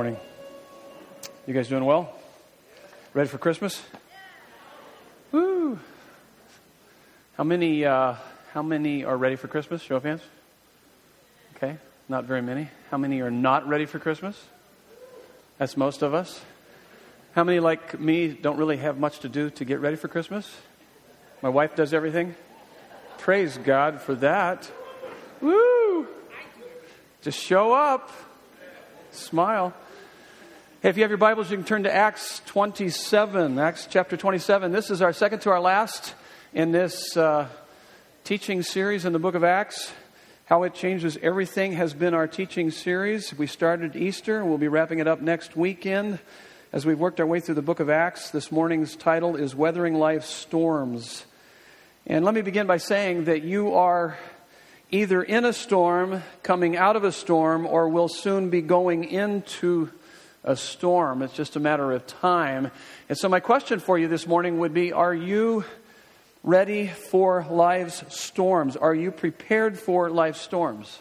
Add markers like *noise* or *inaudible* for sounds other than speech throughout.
morning? You guys doing well? Ready for Christmas? Woo! How many? Uh, how many are ready for Christmas? Show of hands. Okay, not very many. How many are not ready for Christmas? That's most of us. How many, like me, don't really have much to do to get ready for Christmas? My wife does everything. Praise God for that. Woo! Just show up. Smile. If you have your Bibles, you can turn to Acts 27. Acts chapter 27. This is our second to our last in this uh, teaching series in the book of Acts. How it changes everything has been our teaching series. We started Easter, and we'll be wrapping it up next weekend. As we've worked our way through the book of Acts, this morning's title is Weathering Life's Storms. And let me begin by saying that you are either in a storm, coming out of a storm, or will soon be going into a storm. It's just a matter of time. And so, my question for you this morning would be Are you ready for life's storms? Are you prepared for life's storms?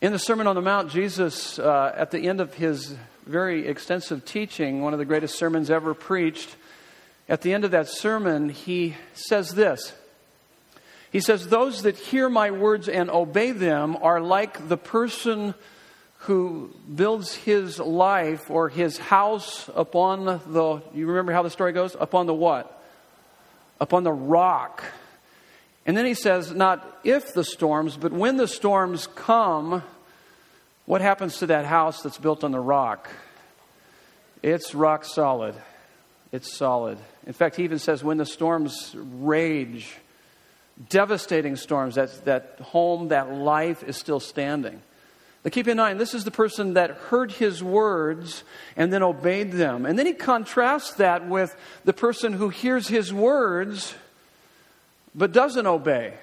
In the Sermon on the Mount, Jesus, uh, at the end of his very extensive teaching, one of the greatest sermons ever preached, at the end of that sermon, he says this he says, Those that hear my words and obey them are like the person who builds his life or his house upon the, you remember how the story goes? Upon the what? Upon the rock. And then he says, not if the storms, but when the storms come, what happens to that house that's built on the rock? It's rock solid. It's solid. In fact, he even says, when the storms rage, devastating storms, that, that home, that life is still standing. Now keep in mind, this is the person that heard his words and then obeyed them. And then he contrasts that with the person who hears his words but doesn't obey.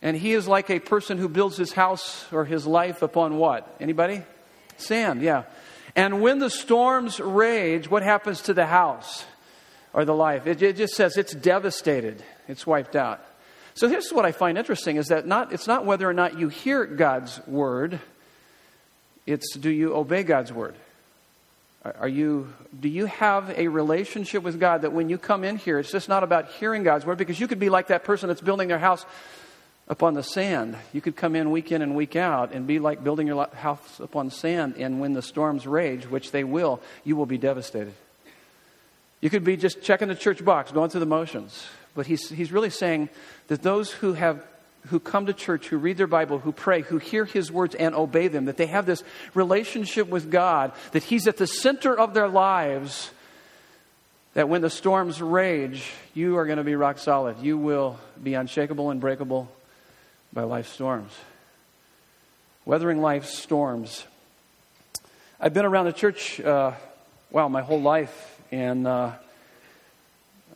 And he is like a person who builds his house or his life upon what? Anybody? Sand, yeah. And when the storms rage, what happens to the house? or the life. It, it just says it's devastated, it's wiped out. So here's what I find interesting is that not, it's not whether or not you hear God's word, it's do you obey God's word? Are you, do you have a relationship with God that when you come in here, it's just not about hearing God's word? Because you could be like that person that's building their house upon the sand. You could come in week in and week out and be like building your house upon sand, and when the storms rage, which they will, you will be devastated. You could be just checking the church box, going through the motions. But he's, he's really saying that those who have who come to church, who read their Bible, who pray, who hear his words and obey them, that they have this relationship with God, that he's at the center of their lives, that when the storms rage, you are going to be rock solid. You will be unshakable and breakable by life's storms. Weathering life's storms. I've been around the church, uh, wow, my whole life. And, uh,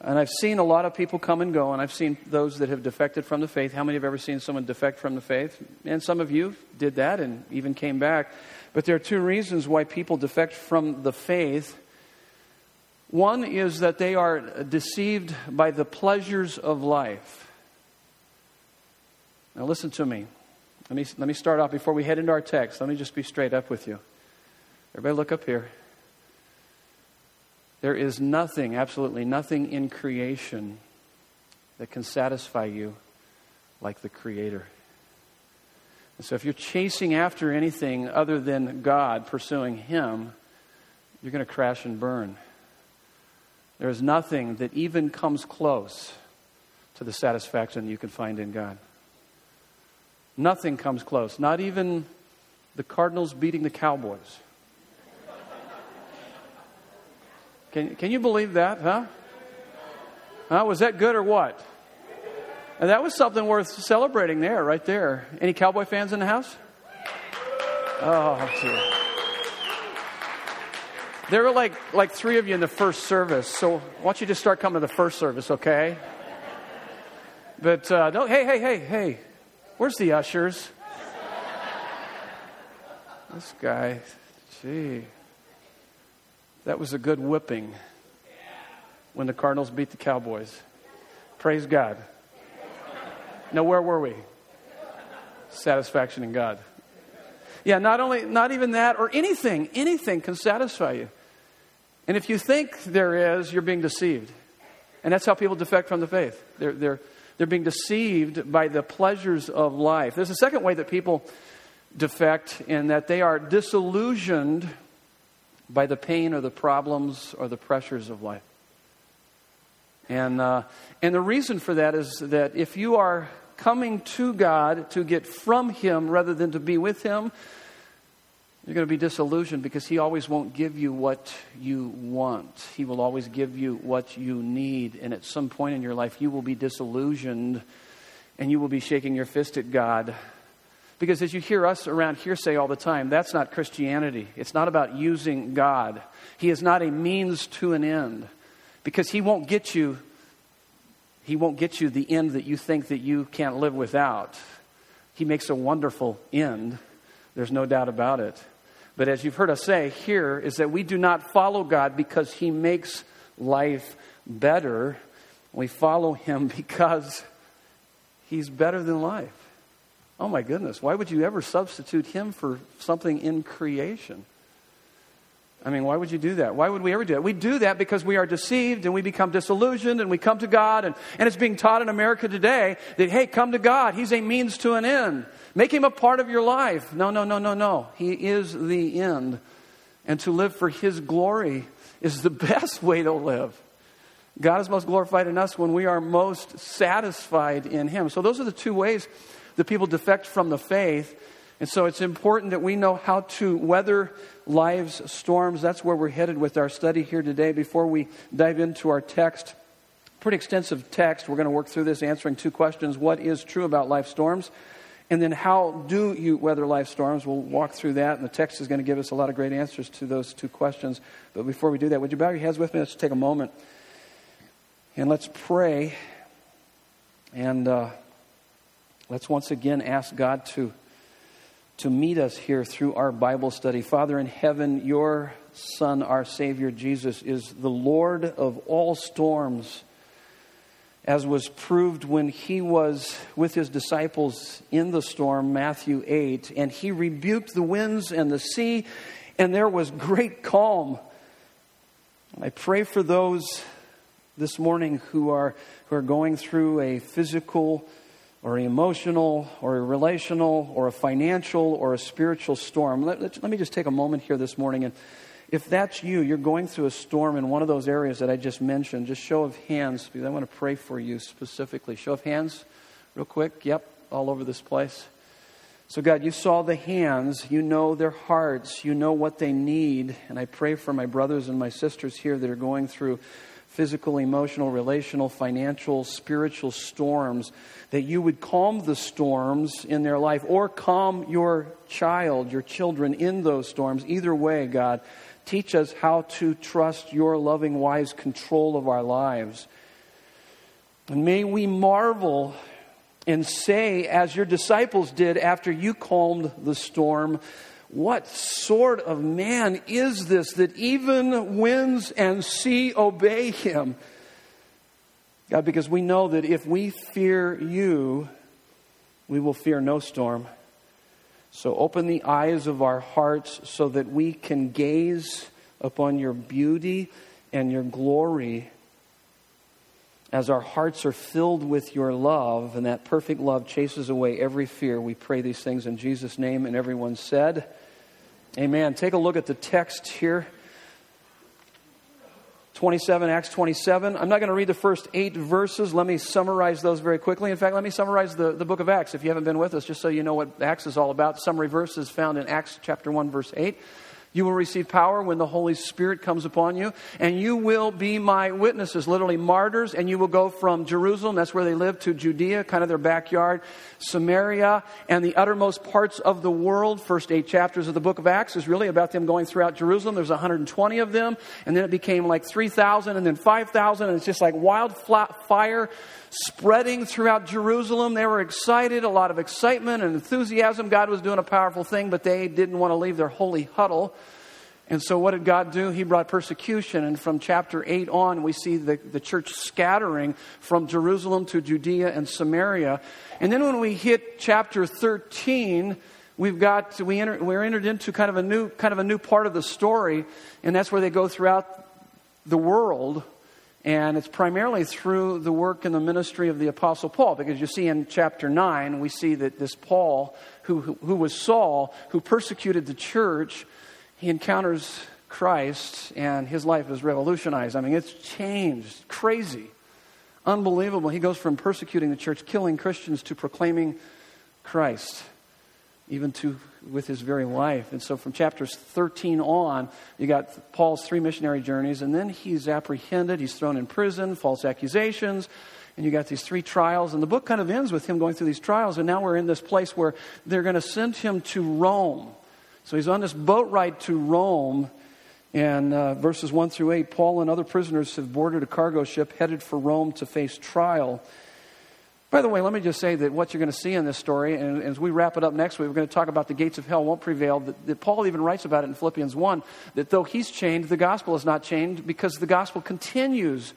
and I've seen a lot of people come and go, and I've seen those that have defected from the faith. How many have ever seen someone defect from the faith? And some of you did that and even came back. But there are two reasons why people defect from the faith. One is that they are deceived by the pleasures of life. Now, listen to me. Let me, let me start off before we head into our text. Let me just be straight up with you. Everybody, look up here. There is nothing, absolutely nothing in creation that can satisfy you like the Creator. And so if you're chasing after anything other than God, pursuing Him, you're going to crash and burn. There is nothing that even comes close to the satisfaction you can find in God. Nothing comes close, not even the Cardinals beating the Cowboys. Can, can you believe that, huh? Huh? Was that good or what? And that was something worth celebrating there, right there. Any Cowboy fans in the house? Oh, dear. There were like, like three of you in the first service, so why don't you just start coming to the first service, okay? But uh, no, hey, hey, hey, hey, where's the ushers? This guy, gee. That was a good whipping when the Cardinals beat the Cowboys. Praise God. Now, where were we? Satisfaction in God. Yeah, not only, not even that, or anything, anything can satisfy you. And if you think there is, you're being deceived. And that's how people defect from the faith. They're, they're, they're being deceived by the pleasures of life. There's a second way that people defect in that they are disillusioned by the pain or the problems or the pressures of life. And, uh, and the reason for that is that if you are coming to God to get from Him rather than to be with Him, you're going to be disillusioned because He always won't give you what you want. He will always give you what you need. And at some point in your life, you will be disillusioned and you will be shaking your fist at God. Because as you hear us around here say all the time, that's not Christianity. It's not about using God. He is not a means to an end. Because He won't get you. He won't get you the end that you think that you can't live without. He makes a wonderful end. There's no doubt about it. But as you've heard us say here, is that we do not follow God because He makes life better. We follow Him *laughs* because He's better than life. Oh my goodness, why would you ever substitute Him for something in creation? I mean, why would you do that? Why would we ever do that? We do that because we are deceived and we become disillusioned and we come to God. And, and it's being taught in America today that, hey, come to God. He's a means to an end. Make him a part of your life. No, no, no, no, no. He is the end. And to live for his glory is the *laughs* best way to live. God is most glorified in us when we are most satisfied in him. So, those are the two ways that people defect from the faith. And so, it's important that we know how to weather life's storms. That's where we're headed with our study here today. Before we dive into our text, pretty extensive text, we're going to work through this answering two questions What is true about life storms? And then, how do you weather life storms? We'll walk through that, and the text is going to give us a lot of great answers to those two questions. But before we do that, would you bow your heads with me? Let's take a moment and let's pray. And uh, let's once again ask God to, to meet us here through our Bible study. Father in heaven, your Son, our Savior Jesus, is the Lord of all storms as was proved when he was with his disciples in the storm, Matthew 8, and he rebuked the winds and the sea, and there was great calm. I pray for those this morning who are, who are going through a physical or an emotional or a relational or a financial or a spiritual storm. Let, let, let me just take a moment here this morning and if that's you, you're going through a storm in one of those areas that I just mentioned, just show of hands, because I want to pray for you specifically. Show of hands, real quick. Yep, all over this place. So, God, you saw the hands, you know their hearts, you know what they need. And I pray for my brothers and my sisters here that are going through physical, emotional, relational, financial, spiritual storms, that you would calm the storms in their life or calm your child, your children in those storms. Either way, God, Teach us how to trust your loving, wise control of our lives. And may we marvel and say, as your disciples did after you calmed the storm, what sort of man is this that even winds and sea obey him? God, because we know that if we fear you, we will fear no storm. So open the eyes of our hearts so that we can gaze upon your beauty and your glory as our hearts are filled with your love and that perfect love chases away every fear. We pray these things in Jesus' name. And everyone said, Amen. Take a look at the text here. 27, Acts 27. I'm not going to read the first eight verses. Let me summarize those very quickly. In fact, let me summarize the, the book of Acts if you haven't been with us, just so you know what Acts is all about. Summary verse is found in Acts chapter 1, verse 8. You will receive power when the Holy Spirit comes upon you, and you will be my witnesses, literally martyrs, and you will go from Jerusalem, that's where they live, to Judea, kind of their backyard, Samaria, and the uttermost parts of the world. First eight chapters of the book of Acts is really about them going throughout Jerusalem. There's 120 of them, and then it became like 3,000 and then 5,000, and it's just like wildfire spreading throughout Jerusalem. They were excited, a lot of excitement and enthusiasm. God was doing a powerful thing, but they didn't want to leave their holy huddle. And so, what did God do? He brought persecution. And from chapter 8 on, we see the, the church scattering from Jerusalem to Judea and Samaria. And then, when we hit chapter 13, we've got we enter, we're entered into kind of a new kind of a new part of the story, and that's where they go throughout the world. And it's primarily through the work and the ministry of the Apostle Paul, because you see in chapter 9, we see that this Paul, who, who, who was Saul, who persecuted the church, he encounters Christ, and his life is revolutionized. I mean, it's changed. Crazy. Unbelievable. He goes from persecuting the church, killing Christians, to proclaiming Christ even to with his very life. And so from chapters 13 on, you got Paul's three missionary journeys, and then he's apprehended, he's thrown in prison, false accusations, and you got these three trials. And the book kind of ends with him going through these trials, and now we're in this place where they're going to send him to Rome. So he's on this boat ride to Rome. And uh, verses 1 through 8, Paul and other prisoners have boarded a cargo ship headed for Rome to face trial. By the way, let me just say that what you're going to see in this story, and as we wrap it up next week, we're going to talk about the gates of hell won't prevail. That, that Paul even writes about it in Philippians 1 that though he's chained, the gospel is not chained because the gospel continues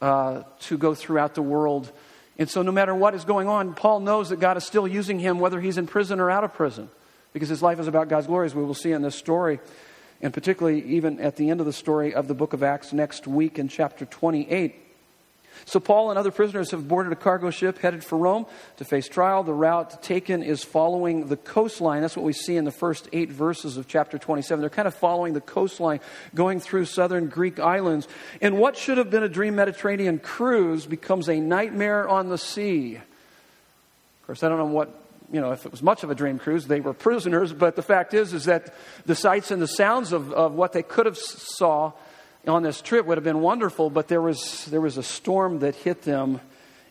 uh, to go throughout the world. And so, no matter what is going on, Paul knows that God is still using him, whether he's in prison or out of prison, because his life is about God's glory, as we will see in this story. And particularly, even at the end of the story of the book of Acts next week in chapter 28. So, Paul and other prisoners have boarded a cargo ship headed for Rome to face trial. The route taken is following the coastline. That's what we see in the first eight verses of chapter 27. They're kind of following the coastline, going through southern Greek islands. And what should have been a dream Mediterranean cruise becomes a nightmare on the sea. Of course, I don't know what you know, if it was much of a dream cruise, they were prisoners. But the fact is, is that the sights and the sounds of, of what they could have saw on this trip would have been wonderful, but there was, there was a storm that hit them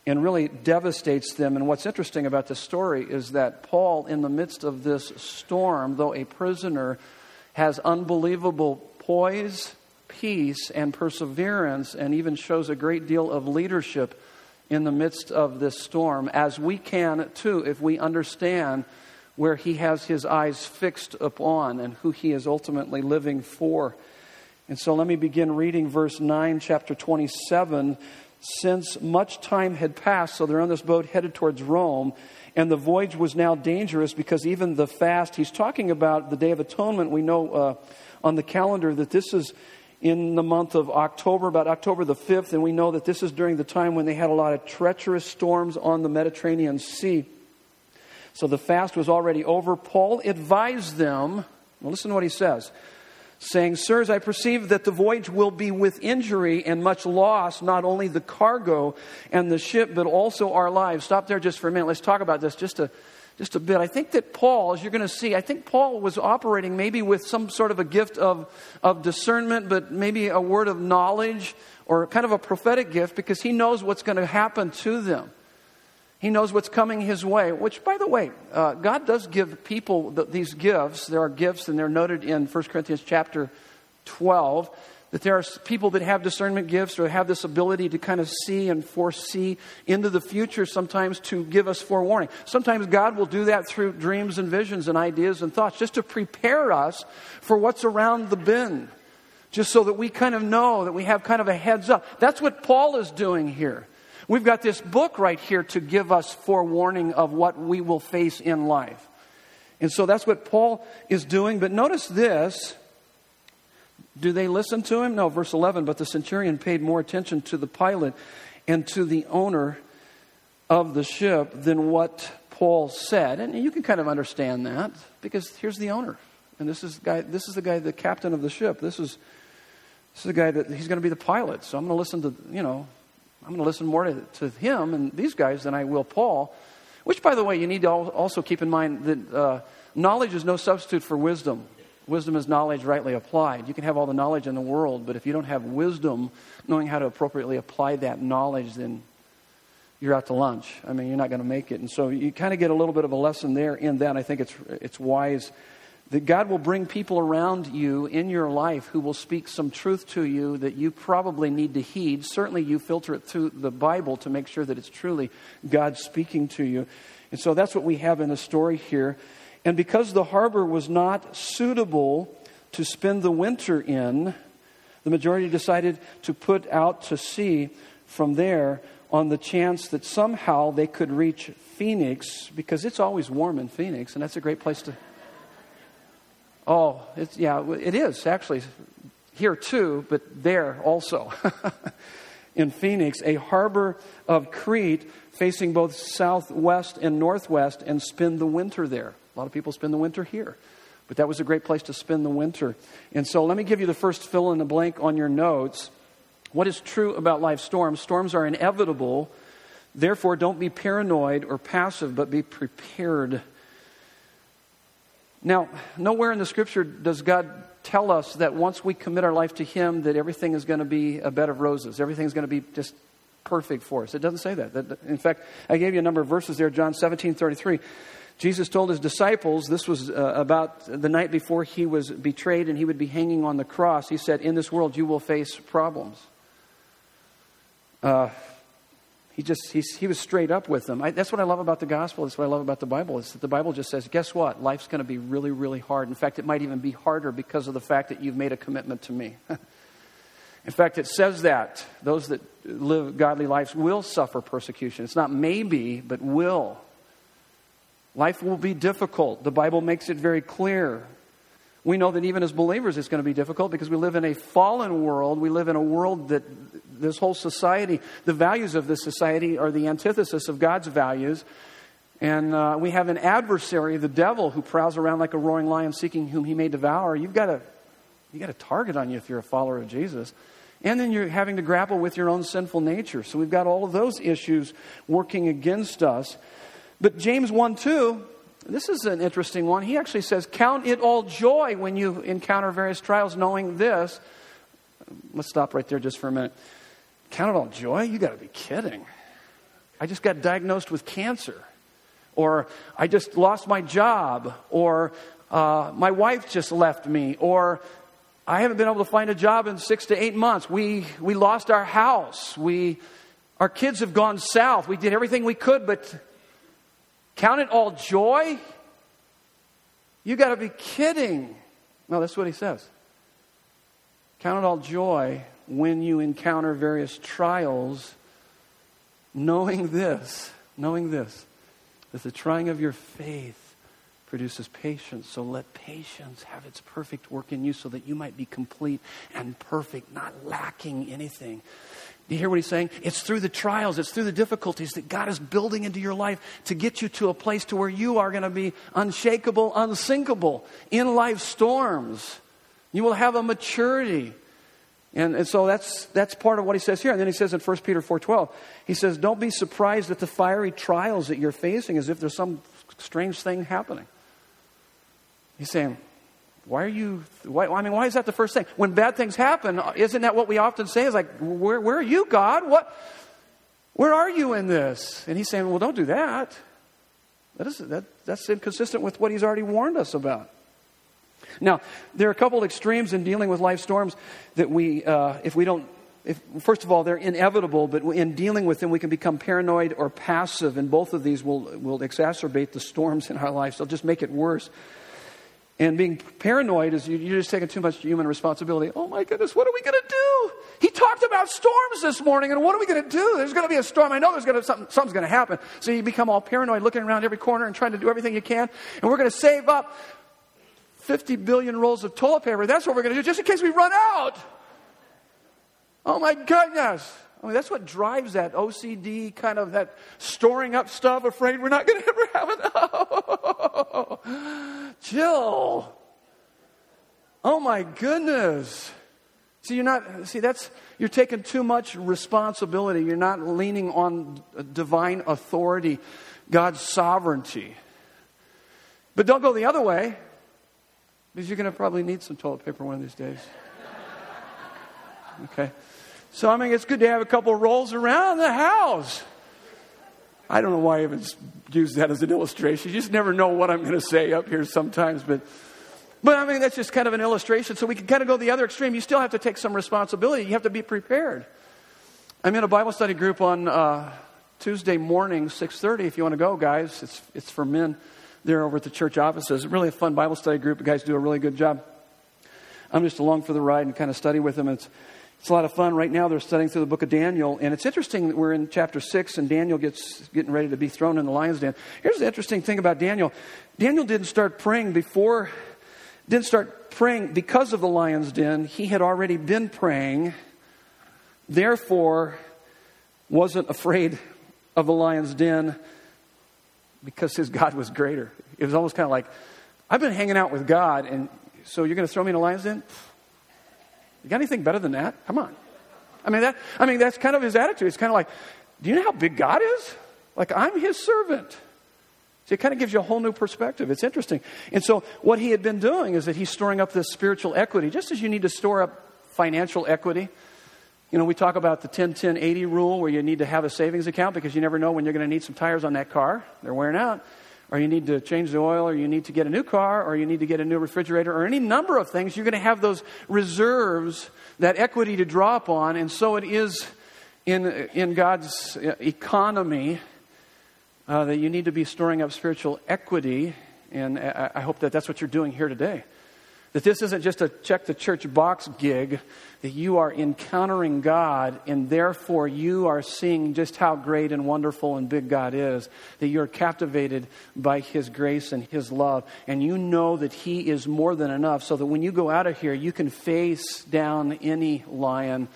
and really devastates them. And what's interesting about this story is that Paul, in the midst of this storm, though a prisoner, has unbelievable poise, peace, and perseverance, and even shows a great deal of leadership in the midst of this storm, as we can too if we understand where he has his eyes fixed upon and who he is ultimately living for. And so let me begin reading verse 9, chapter 27. Since much time had passed, so they're on this boat headed towards Rome, and the voyage was now dangerous because even the fast, he's talking about the Day of Atonement. We know uh, on the calendar that this is in the month of October, about October the 5th, and we know that this is during the time when they had a lot of treacherous storms on the Mediterranean Sea. So the fast was already over. Paul advised them, well, listen to what he says saying, Sirs, I perceive that the voyage will be with injury and much loss, not only the cargo and the ship, but also our lives. Stop there just for a minute. Let's talk about this just a, just a bit. I think that Paul, as you're going to see, I think Paul was operating maybe with some sort of a gift of, of discernment, but maybe a word of knowledge or kind of a prophetic gift because he knows what's going to happen to them. He knows what's coming his way, which, by the way, uh, God does give people th- these gifts. There are gifts, and they're noted in 1 Corinthians chapter 12, that there are people that have discernment gifts or have this ability to kind of see and foresee into the future sometimes to give us forewarning. Sometimes God will do that through dreams and visions and ideas and thoughts just to prepare us for what's around the bend, just so that we kind of know that we have kind of a heads up. That's what Paul is doing here. We've got this book right here to give us forewarning of what we will face in life. And so that's what Paul is doing. But notice this. Do they listen to him? No, verse 11. But the centurion paid more attention to the pilot and to the owner of the ship than what Paul said. And you can kind of understand that because here's the owner. And this is the guy, this is the guy, the captain of the ship. This is, this is the guy that he's going to be the pilot. So I'm going to listen to, you know, I'm going to listen more to, to him and these guys than I will Paul. Which, by the way, you need to also keep in mind that uh, knowledge is no substitute for wisdom. Wisdom is knowledge rightly applied. You can have all the knowledge in the world, but if you don't have wisdom, knowing how to appropriately apply that knowledge, then you're out to lunch. I mean, you're not going to make it. And so you kind of get a little bit of a lesson there in that. I think it's, it's wise that God will bring people around you in your life who will speak some truth to you that you probably need to heed. Certainly, you filter it through the Bible to make sure that it's truly God speaking to you. And so that's what we have in the story here. And because the harbor was not suitable to spend the winter in, the majority decided to put out to sea from there on the chance that somehow they could reach Phoenix because it's always warm in Phoenix, and that's a great place to. Oh, it's, yeah, it is actually here too, but there also. *laughs* in Phoenix, a harbor of Crete facing both southwest and northwest, and spend the winter there. A lot of people spend the winter here. But that was a great place to spend the winter. And so let me give you the first fill in the blank on your notes. What is true about life storms? Storms are inevitable. Therefore, don't be paranoid or passive, but be prepared. Now, nowhere in the scripture does God tell us that once we commit our life to Him, that everything is going to be a bed of roses. Everything's going to be just perfect for us. It doesn't say that. In fact, I gave you a number of verses there, John 17 33. Jesus told his disciples, this was uh, about the night before he was betrayed and he would be hanging on the cross. He said, In this world you will face problems. Uh, he just he, he was straight up with them. I, that's what I love about the gospel. That's what I love about the Bible. Is that the Bible just says, guess what? Life's going to be really, really hard. In fact, it might even be harder because of the fact that you've made a commitment to me. *laughs* In fact, it says that those that live godly lives will suffer persecution. It's not maybe, but will. Life will be difficult. The Bible makes it very clear. We know that even as believers, it's going to be difficult because we live in a fallen world. We live in a world that this whole society, the values of this society are the antithesis of God's values. And uh, we have an adversary, the devil, who prowls around like a roaring lion seeking whom he may devour. You've got a, you've got a target on you if you're a follower of Jesus. And then you're having to grapple with your own sinful nature. So we've got all of those issues working against us. But James 1 2 this is an interesting one. He actually says, Count it all joy when you encounter various trials, knowing this. Let's stop right there just for a minute. Count it all joy? You got to be kidding. I just got diagnosed with cancer. Or I just lost my job. Or uh, my wife just left me. Or I haven't been able to find a job in six to eight months. We, we lost our house. We, our kids have gone south. We did everything we could, but Count it all joy? You got to be kidding. No, that's what he says. Count it all joy when you encounter various trials, knowing this, knowing this, that the trying of your faith produces patience. So let patience have its perfect work in you so that you might be complete and perfect, not lacking anything. Do You hear what he's saying? It's through the trials, it's through the difficulties that God is building into your life to get you to a place to where you are going to be unshakable, unsinkable in life storms. You will have a maturity. And, and so that's, that's part of what he says here. And then he says in 1 Peter 4.12, he says, don't be surprised at the fiery trials that you're facing as if there's some strange thing happening. He's saying, why are you, why, I mean, why is that the first thing? When bad things happen, isn't that what we often say? Is like, where, where are you, God? What, where are you in this? And he's saying, well, don't do that. That is, that, that's inconsistent with what he's already warned us about. Now, there are a couple of extremes in dealing with life storms that we, uh, if we don't, if, first of all, they're inevitable, but in dealing with them, we can become paranoid or passive, and both of these will, will exacerbate the storms in our lives. They'll just make it worse. And being paranoid is you're just taking too much human responsibility. Oh my goodness, what are we going to do? He talked about storms this morning, and what are we going to do? There's going to be a storm. I know there's going to something, something's going to happen. So you become all paranoid, looking around every corner and trying to do everything you can. And we're going to save up 50 billion rolls of toilet paper. That's what we're going to do, just in case we run out. Oh my goodness. I mean, that's what drives that OCD kind of that storing up stuff, afraid we're not going *laughs* to ever have enough. *laughs* Jill. Oh my goodness. See, you're not, see, that's, you're taking too much responsibility. You're not leaning on divine authority, God's sovereignty. But don't go the other way, because you're going to probably need some toilet paper one of these days. *laughs* Okay? So, I mean, it's good to have a couple rolls around the house. I don't know why I even use that as an illustration. You just never know what I'm going to say up here sometimes, but. But I mean, that's just kind of an illustration. So we can kind of go the other extreme. You still have to take some responsibility. You have to be prepared. I'm in a Bible study group on uh, Tuesday morning, 6.30. If you want to go, guys, it's, it's for men there over at the church offices. Really a fun Bible study group. The guys do a really good job. I'm just along for the ride and kind of study with them. It's, It's a lot of fun. Right now, they're studying through the book of Daniel, and it's interesting that we're in chapter 6, and Daniel gets getting ready to be thrown in the lion's den. Here's the interesting thing about Daniel Daniel didn't start praying before, didn't start praying because of the lion's den. He had already been praying, therefore, wasn't afraid of the lion's den because his God was greater. It was almost kind of like, I've been hanging out with God, and so you're going to throw me in a lion's den? You got anything better than that? Come on. I mean, that, I mean, that's kind of his attitude. It's kind of like, do you know how big God is? Like, I'm his servant. So it kind of gives you a whole new perspective. It's interesting. And so, what he had been doing is that he's storing up this spiritual equity, just as you need to store up financial equity. You know, we talk about the 10 10 80 rule where you need to have a savings account because you never know when you're going to need some tires on that car. They're wearing out or you need to change the oil, or you need to get a new car, or you need to get a new refrigerator, or any number of things, you're going to have those reserves, that equity to draw upon. And so it is in, in God's economy uh, that you need to be storing up spiritual equity. And I, I hope that that's what you're doing here today. That this isn't just a check the church box gig, that you are encountering God and therefore you are seeing just how great and wonderful and big God is. That you're captivated by His grace and His love. And you know that He is more than enough so that when you go out of here, you can face down any lion,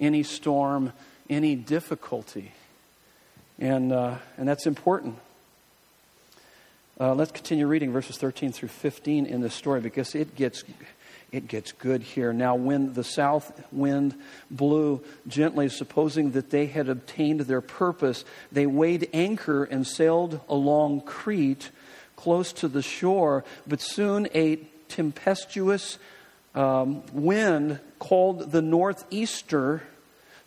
any storm, any difficulty. And, uh, and that's important. Uh, let's continue reading verses 13 through 15 in this story because it gets, it gets good here. Now, when the south wind blew gently, supposing that they had obtained their purpose, they weighed anchor and sailed along Crete close to the shore. But soon a tempestuous um, wind called the northeaster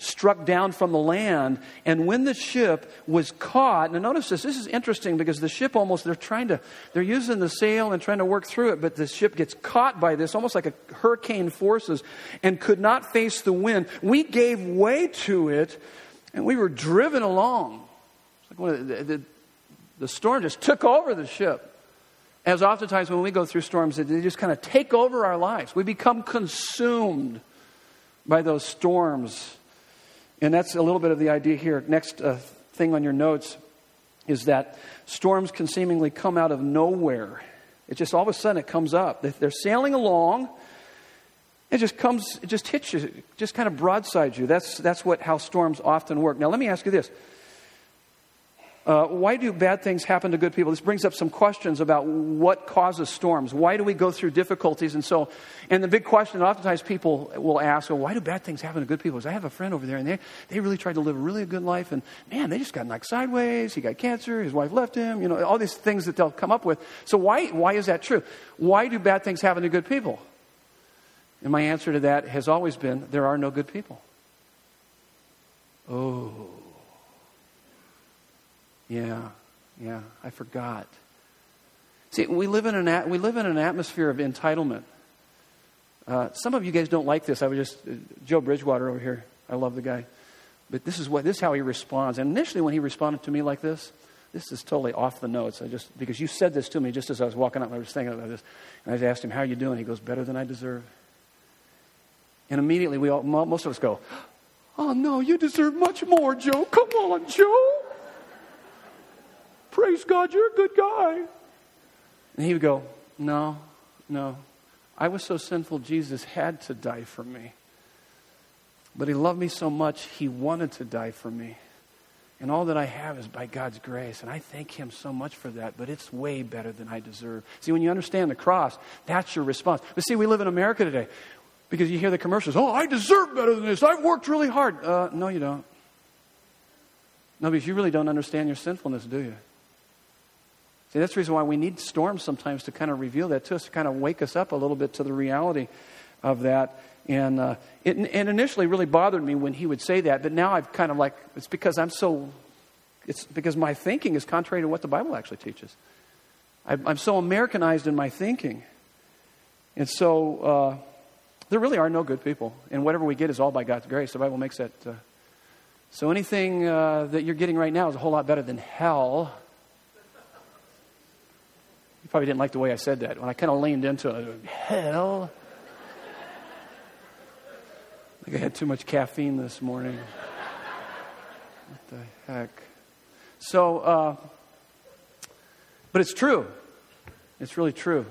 struck down from the land. And when the ship was caught, now notice this, this is interesting because the ship almost, they're trying to, they're using the sail and trying to work through it, but the ship gets caught by this, almost like a hurricane forces, and could not face the wind. We gave way to it, and we were driven along. It's Like the, the, the storm just took over the ship. As oftentimes when we go through storms, they just kind of take over our lives. We become consumed by those storms and that's a little bit of the idea here. Next uh, thing on your notes is that storms can seemingly come out of nowhere. It just all of a sudden it comes up. They're sailing along. It just comes, it just hits you, just kind of broadsides you. That's, that's what, how storms often work. Now, let me ask you this uh, why do bad things happen to good people? This brings up some questions about what causes storms. Why do we go through difficulties? And so, and the big question, that oftentimes people will ask, well, why do bad things happen to good people? Because I have a friend over there and they, they really tried to live a really good life and man, they just got knocked sideways. He got cancer. His wife left him. You know, all these things that they'll come up with. So why, why is that true? Why do bad things happen to good people? And my answer to that has always been, there are no good people. Oh. Yeah, yeah, I forgot. See, we live in an, we live in an atmosphere of entitlement. Uh, some of you guys don't like this. I was just, uh, Joe Bridgewater over here. I love the guy. But this is, what, this is how he responds. And initially, when he responded to me like this, this is totally off the notes. I just, because you said this to me just as I was walking up, I was thinking about this. And I just asked him, How are you doing? He goes, Better than I deserve. And immediately, we all, most of us go, Oh, no, you deserve much more, Joe. Come on, Joe. Praise God, you're a good guy. And he would go, No, no. I was so sinful, Jesus had to die for me. But he loved me so much, he wanted to die for me. And all that I have is by God's grace. And I thank him so much for that, but it's way better than I deserve. See, when you understand the cross, that's your response. But see, we live in America today because you hear the commercials oh, I deserve better than this. I've worked really hard. Uh, no, you don't. No, because you really don't understand your sinfulness, do you? See, that's the reason why we need storms sometimes to kind of reveal that to us, to kind of wake us up a little bit to the reality of that. And uh, it and initially really bothered me when he would say that, but now I've kind of like, it's because I'm so, it's because my thinking is contrary to what the Bible actually teaches. I'm, I'm so Americanized in my thinking. And so uh, there really are no good people. And whatever we get is all by God's grace. The Bible makes that. Uh, so anything uh, that you're getting right now is a whole lot better than hell probably didn't like the way I said that. When I kind of leaned into it, hell. I think I had too much caffeine this morning. what the heck? So, uh, but it's true. It's really true.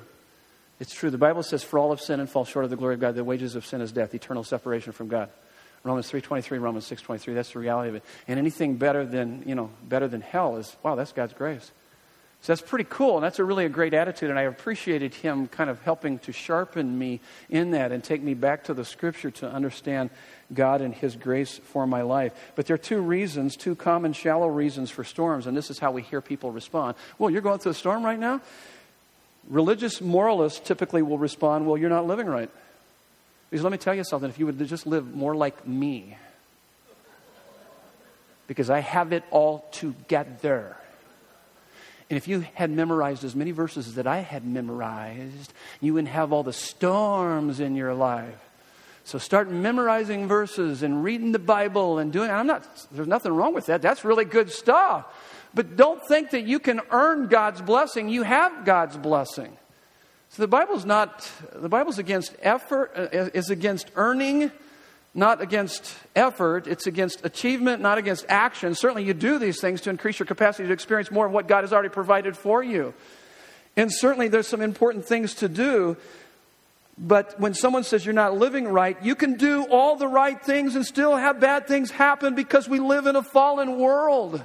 It's true. The Bible says, "For all have sinned and fall short of the glory of God. The wages of sin is death, eternal separation from God." Romans three twenty three, Romans six twenty three. That's the reality of it. And anything better than you know, better than hell is wow. That's God's grace. So that's pretty cool, and that's a really a great attitude. And I appreciated him kind of helping to sharpen me in that and take me back to the Scripture to understand God and His grace for my life. But there are two reasons, two common shallow reasons for storms, and this is how we hear people respond. Well, you're going through a storm right now. Religious moralists typically will respond, Well, you're not living right. Because let me tell you something if you would just live more like me, because I have it all together. And if you had memorized as many verses as that I had memorized, you wouldn't have all the storms in your life. So start memorizing verses and reading the Bible and doing I'm not there's nothing wrong with that. That's really good stuff. But don't think that you can earn God's blessing. You have God's blessing. So the Bible's not, the Bible's against effort, uh, is against earning, not against effort. It's against achievement, not against action. Certainly you do these things to increase your capacity to experience more of what God has already provided for you. And certainly there's some important things to do. But when someone says you're not living right, you can do all the right things and still have bad things happen because we live in a fallen world.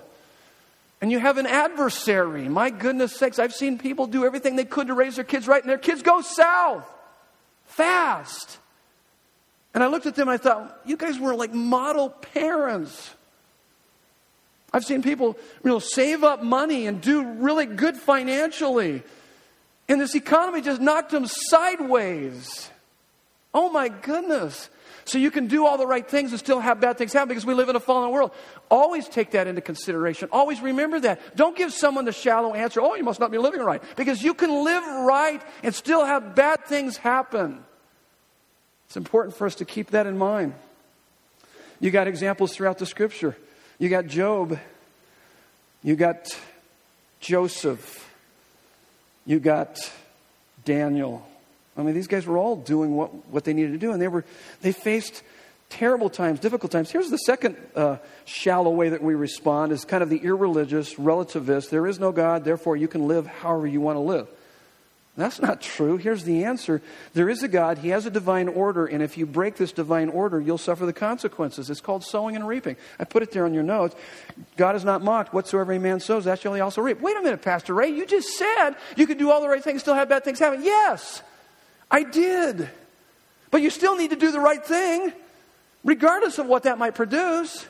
And you have an adversary. My goodness sakes, I've seen people do everything they could to raise their kids right, and their kids go south fast. And I looked at them and I thought, you guys were like model parents. I've seen people you know, save up money and do really good financially. And this economy just knocked them sideways. Oh my goodness. So you can do all the right things and still have bad things happen because we live in a fallen world. Always take that into consideration. Always remember that. Don't give someone the shallow answer, oh, you must not be living right. Because you can live right and still have bad things happen. It's important for us to keep that in mind. You got examples throughout the scripture. You got Job. You got Joseph. You got Daniel. I mean, these guys were all doing what, what they needed to do, and they, were, they faced terrible times, difficult times. Here's the second uh, shallow way that we respond is kind of the irreligious, relativist. There is no God, therefore you can live however you want to live. That's not true. Here's the answer. There is a God. He has a divine order. And if you break this divine order, you'll suffer the consequences. It's called sowing and reaping. I put it there on your notes. God is not mocked. Whatsoever a man sows, that shall he also reap. Wait a minute, Pastor Ray. You just said you could do all the right things, still have bad things happen. Yes. I did. But you still need to do the right thing, regardless of what that might produce.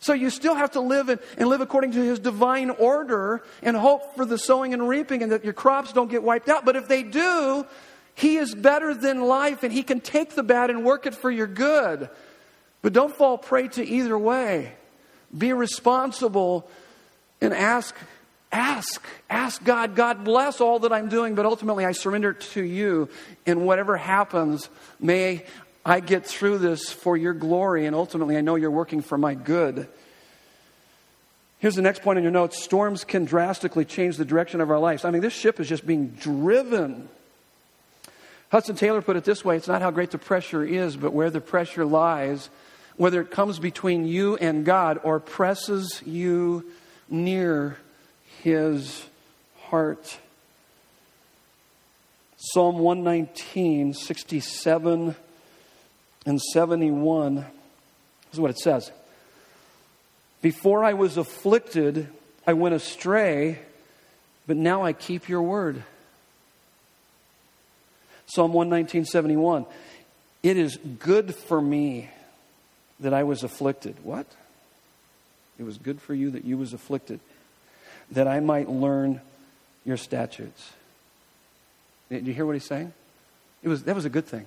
So you still have to live and, live according to his divine order and hope for the sowing and reaping and that your crops don't get wiped out. But if they do, he is better than life and he can take the bad and work it for your good. But don't fall prey to either way. Be responsible and ask Ask. Ask God. God bless all that I'm doing, but ultimately I surrender to you. And whatever happens, may I get through this for your glory. And ultimately, I know you're working for my good. Here's the next point in your notes storms can drastically change the direction of our lives. I mean, this ship is just being driven. Hudson Taylor put it this way it's not how great the pressure is, but where the pressure lies, whether it comes between you and God or presses you near his heart. Psalm 119, 67 and 71 this is what it says. Before I was afflicted, I went astray, but now I keep your word. Psalm 119, 71. It is good for me that I was afflicted. What? It was good for you that you was afflicted that I might learn your statutes. Did you hear what he's saying? It was, that was a good thing.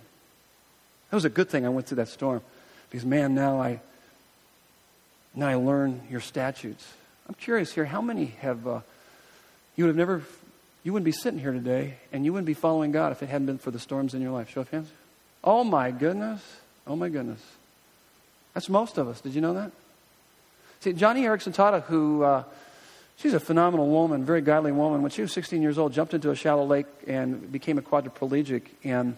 That was a good thing I went through that storm. Because, man, now I, now I learn your statutes. I'm curious here, how many have, uh, you would have never, you wouldn't be sitting here today and you wouldn't be following God if it hadn't been for the storms in your life? Show of hands. Oh, my goodness. Oh, my goodness. That's most of us. Did you know that? See, Joni Eareckson Tada, who uh, She's a phenomenal woman, very godly woman. When she was 16 years old, jumped into a shallow lake and became a quadriplegic. And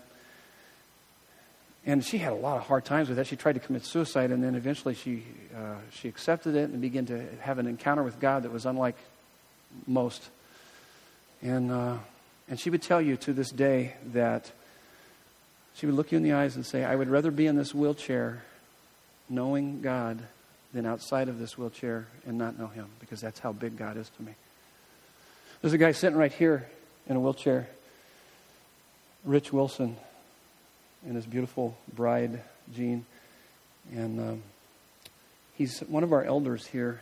And she had a lot of hard times with that. She tried to commit suicide, and then eventually she, uh, she accepted it and began to have an encounter with God that was unlike most. And, uh, and she would tell you to this day that she would look you in the eyes and say, I would rather be in this wheelchair knowing God than outside of this wheelchair and not know Him, because that's how big God is to me. There's a guy sitting right here in a wheelchair, Rich Wilson and his beautiful bride, Jean. And um, he's one of our elders here.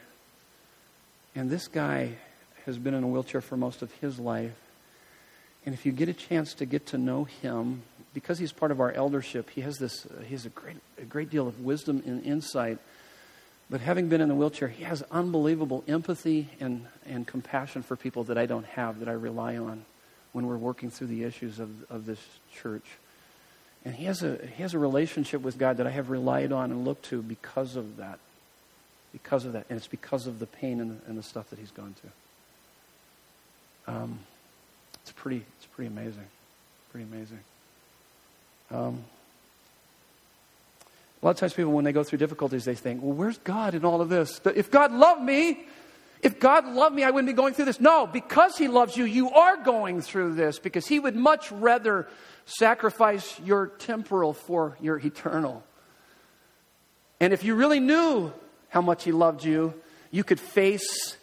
And this guy has been in a wheelchair for most of his life. And if you get a chance to get to know him, because he's part of our eldership, he has this, uh, he has a great, a great deal of wisdom and insight. But having been in the wheelchair, he has unbelievable empathy and, and compassion for people that I don't have, that I rely on when we're working through the issues of, of this church. And he has, a, he has a relationship with God that I have relied on and looked to because of that. Because of that. And it's because of the pain and the, and the stuff that he's gone through. Um, it's, pretty, it's pretty amazing. Pretty amazing. Um, a lot of times people, when they go through difficulties, they think, well, where's God in all of this? If God loved me, if God loved me, I wouldn't be going through this. No, because He loves you, you are going through this because He would much rather sacrifice your temporal for your eternal. And if you really knew how much He loved you, you could face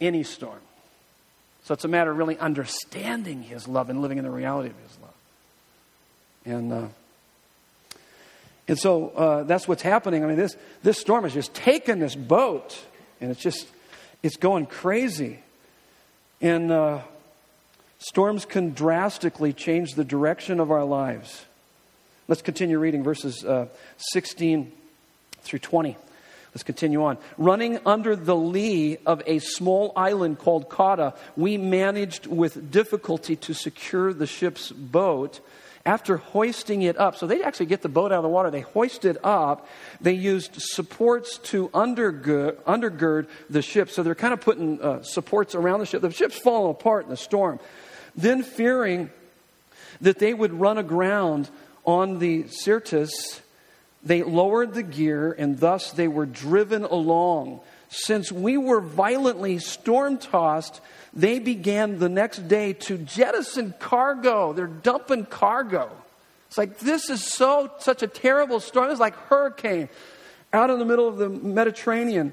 any storm. So it's a matter of really understanding His love and living in the reality of His love. And, uh, and so uh, that's what's happening. I mean, this, this storm has just taken this boat, and it's just, it's going crazy. And uh, Storms can drastically change the direction of our lives. Let's continue reading verses uh, 16 through 20. Let's continue on. Running under the lee of a small island called Cauda, we managed with difficulty to secure the ship's boat. After hoisting it up, so they actually get the boat out of the water, they hoist it up. They used supports to undergird, undergird the ship. So they're kind of putting uh, supports around the ship. The ship's falling apart in the storm. Then, fearing that they would run aground on the Syrtis, they lowered the gear and thus they were driven along. Since we were violently storm tossed, they began the next day to jettison cargo. They're dumping cargo. It's like this is so such a terrible storm. It's like hurricane out in the middle of the Mediterranean.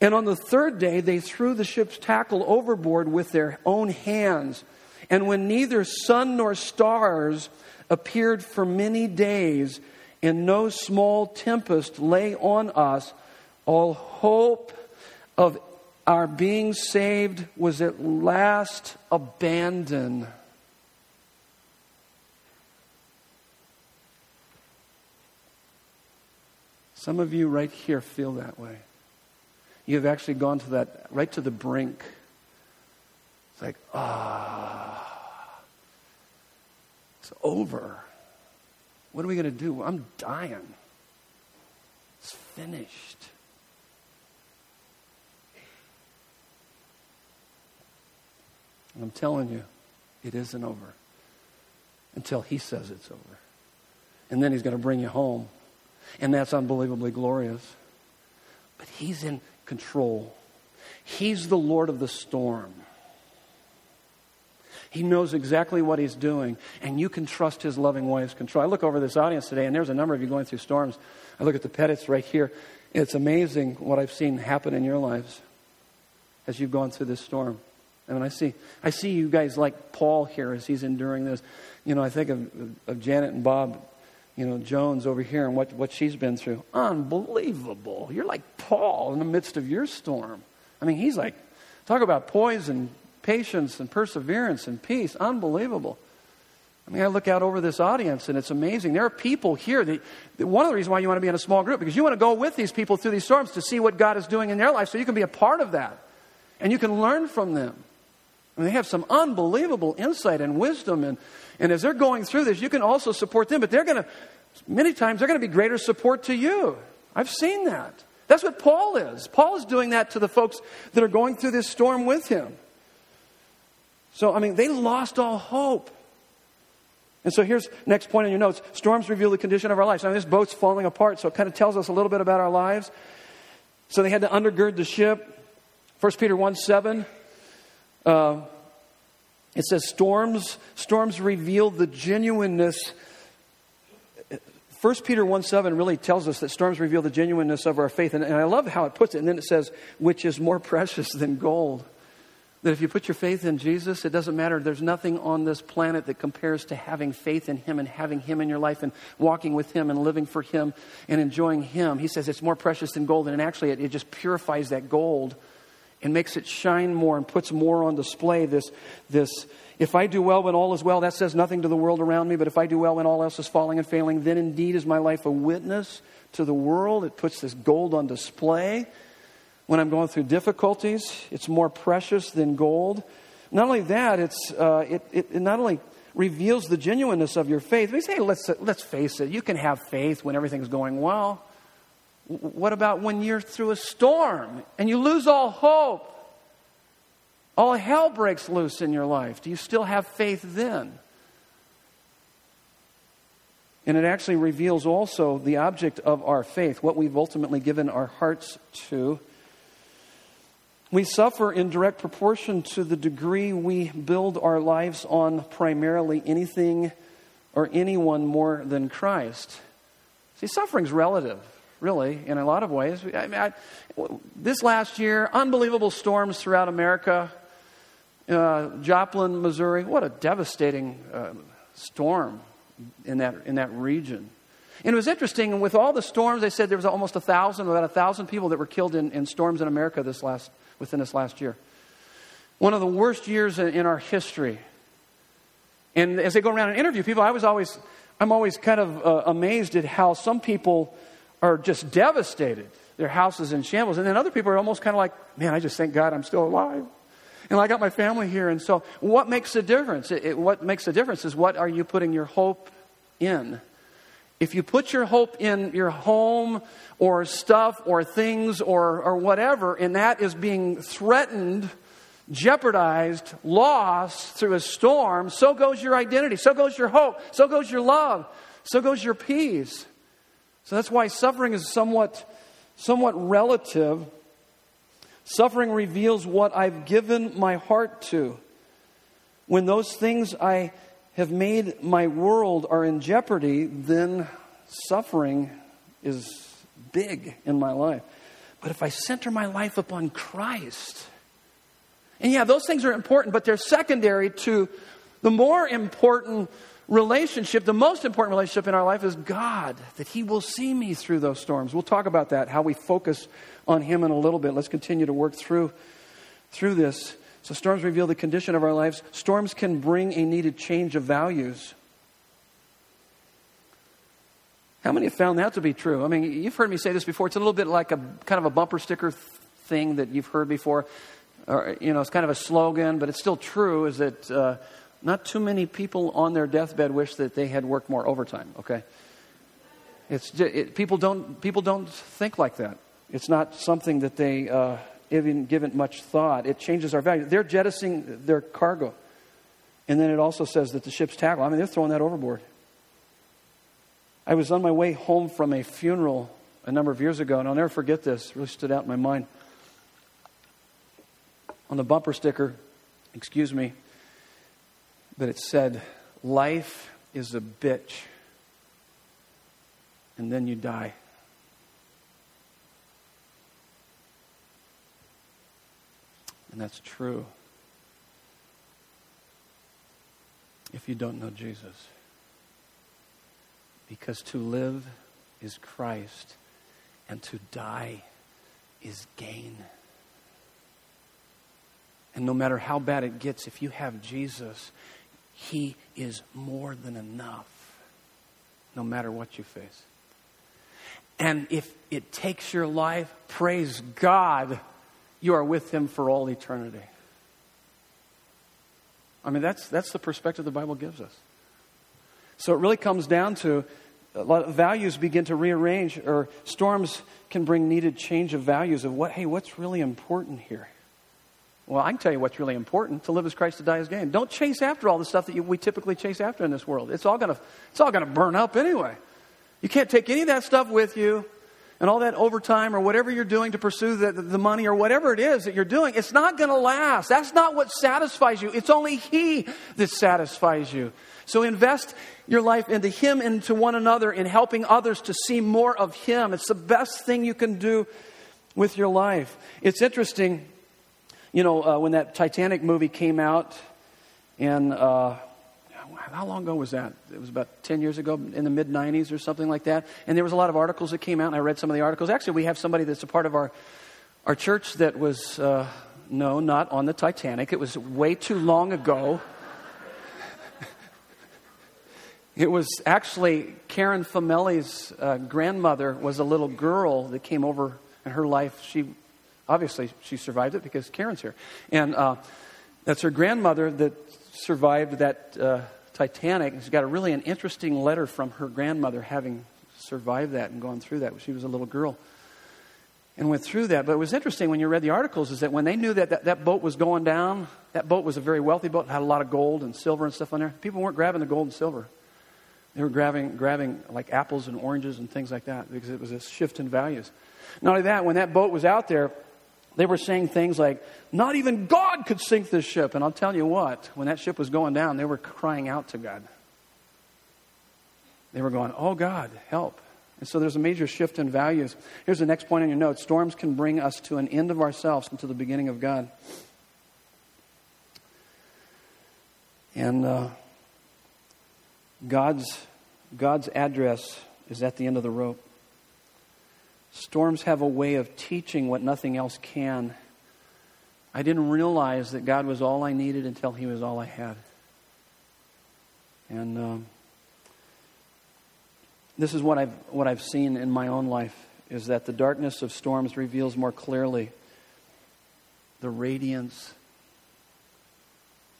And on the third day, they threw the ship's tackle overboard with their own hands. And when neither sun nor stars appeared for many days, and no small tempest lay on us, all hope of our being saved was at last abandoned. Some of you right here feel that way. You've actually gone to that, right to the brink. It's like, ah, it's over. What are we going to do? I'm dying. It's finished. And I'm telling you, it isn't over until He says it's over. And then He's going to bring you home. And that's unbelievably glorious. But He's in control, He's the Lord of the storm. He knows exactly what he's doing, and you can trust his loving ways control. I look over this audience today, and there's a number of you going through storms. I look at the Pettits right here. It's amazing what I've seen happen in your lives as you've gone through this storm. And I see, I see you guys like Paul here as he's enduring this. You know, I think of, of Janet and Bob, you know, Jones over here and what, what she's been through. Unbelievable. You're like Paul in the midst of your storm. I mean, he's like, talk about poison patience and perseverance and peace. Unbelievable. I mean, I look out over this audience and it's amazing. There are people here that, that, one of the reasons why you want to be in a small group because you want to go with these people through these storms to see what God is doing in their life so you can be a part of that and you can learn from them. And they have some unbelievable insight and wisdom and, and as they're going through this, you can also support them, but they're going to, many times, they're going to be greater support to you. I've seen that. That's what Paul is. Paul is doing that to the folks that are going through this storm with him. So, I mean, they lost all hope. And so here's next point on your notes. Storms reveal the condition of our lives. Now this boat's falling apart, so it kind of tells us a little bit about our lives. So they had to undergird the ship. 1 Peter 1 7. Uh, it says storms storms reveal the genuineness 1 Peter 1 7 really tells us that storms reveal the genuineness of our faith. And, and I love how it puts it. And then it says, which is more precious than gold. That if you put your faith in Jesus, it doesn't matter. There's nothing on this planet that compares to having faith in Him and having Him in your life and walking with Him and living for Him and enjoying Him. He says it's more precious than gold. And actually, it, it just purifies that gold and makes it shine more and puts more on display this, this if I do well when all is well, that says nothing to the world around me, but if I do well when all else is falling and failing, then indeed is my life a witness to the world. It puts this gold on display. When I'm going through difficulties, it's more precious than gold. Not only that, it's, uh, it, it, it not only reveals the genuineness of your faith. We say, let's, let's face it, you can have faith when everything's going well. What about when you're through a storm and you lose all hope? all hell breaks loose in your life, do you still have faith then? And it actually reveals also the object of our faith, what we've ultimately given our hearts to. We suffer in direct proportion to the degree we build our lives on primarily anything or anyone more than Christ. See, suffering's relative, really, in a lot of ways. I mean, I, this last year, unbelievable storms throughout America uh, Joplin, Missouri. What a devastating uh, storm in that, in that region. And it was interesting, and with all the storms, they said there was almost a thousand, about a thousand people that were killed in, in storms in America this last, within this last year. One of the worst years in, in our history. And as they go around and interview people, I was always, I'm always kind of uh, amazed at how some people are just devastated. Their houses in shambles. And then other people are almost kind of like, man, I just thank God I'm still alive. And I got my family here. And so, what makes a difference? It, it, what makes a difference is what are you putting your hope in? If you put your hope in your home or stuff or things or, or whatever, and that is being threatened, jeopardized, lost through a storm, so goes your identity, so goes your hope, so goes your love, so goes your peace. So that's why suffering is somewhat, somewhat relative Suffering reveals what I've given my heart to. When those things I have made my world are in jeopardy, then suffering is big in my life. But if I center my life upon Christ, and yeah, those things are important, but they're secondary to the more important relationship, the most important relationship in our life is God, that He will see me through those storms. We'll talk about that, how we focus on Him in a little bit. Let's continue to work through, through this. So, storms reveal the condition of our lives. Storms can bring a needed change of values. How many have found that to be true? I mean, you've heard me say this before. It's a little bit like a kind of a bumper sticker thing that you've heard before. Or, you know, it's kind of a slogan, but it's still true. Is that uh, not too many people on their deathbed wish that they had worked more overtime? Okay, it's it, people don't people don't think like that. It's not something that they uh, even give it much thought. It changes our value. They're jettisoning their cargo. And then it also says that the ship's tackle, I mean, they're throwing that overboard. I was on my way home from a funeral a number of years ago, and I'll never forget this. It really stood out in my mind. On the bumper sticker, excuse me, but it said, Life is a bitch, and then you die. And that's true. If you don't know Jesus. Because to live is Christ, and to die is gain. And no matter how bad it gets, if you have Jesus, He is more than enough, no matter what you face. And if it takes your life, praise God you are with him for all eternity. I mean, that's, that's the perspective the Bible gives us. So it really comes down to values begin to rearrange, or storms can bring needed change of values of what, hey, what's really important here? Well, I can tell you what's really important to live as Christ, to die as gain. Don't chase after all the stuff that you, we typically chase after in this world. It's all going to burn up anyway. You can't take any of that stuff with you and all that overtime or whatever you're doing to pursue the, the money or whatever it is that you're doing. It's not going to last. That's not what satisfies you. It's only He that satisfies you. So invest your life into Him and to one another in helping others to see more of Him. It's the best thing you can do with your life. It's interesting you know, uh, when that Titanic movie came out, and uh, how long ago was that? It was about 10 years ago, in the mid 90s or something like that. And there was a lot of articles that came out, and I read some of the articles. Actually, we have somebody that's a part of our, our church that was, uh, no, not on the Titanic. It was way too long ago. *laughs* it was actually Karen Fameli's uh, grandmother was a little girl that came over in her life. She obviously she survived it because Karen's here. And uh, that's her grandmother that survived that uh, Titanic. She's got a really an interesting letter from her grandmother having survived that and gone through that. She was a little girl and went through that. But it was interesting when you read the articles is that when they knew that, that that boat was going down, that boat was a very wealthy boat, had a lot of gold and silver and stuff on there. People weren't grabbing the gold and silver. They were grabbing, grabbing like apples and oranges and things like that because it was a shift in values. Not only that, when that boat was out there, they were saying things like, not even God could sink this ship. And I'll tell you what, when that ship was going down, they were crying out to God. They were going, Oh God, help. And so there's a major shift in values. Here's the next point on your note storms can bring us to an end of ourselves and to the beginning of God. And uh, God's, God's address is at the end of the rope. Storms have a way of teaching what nothing else can. I didn't realize that God was all I needed until He was all I had. And um, this is what I've, what I've seen in my own life is that the darkness of storms reveals more clearly the radiance,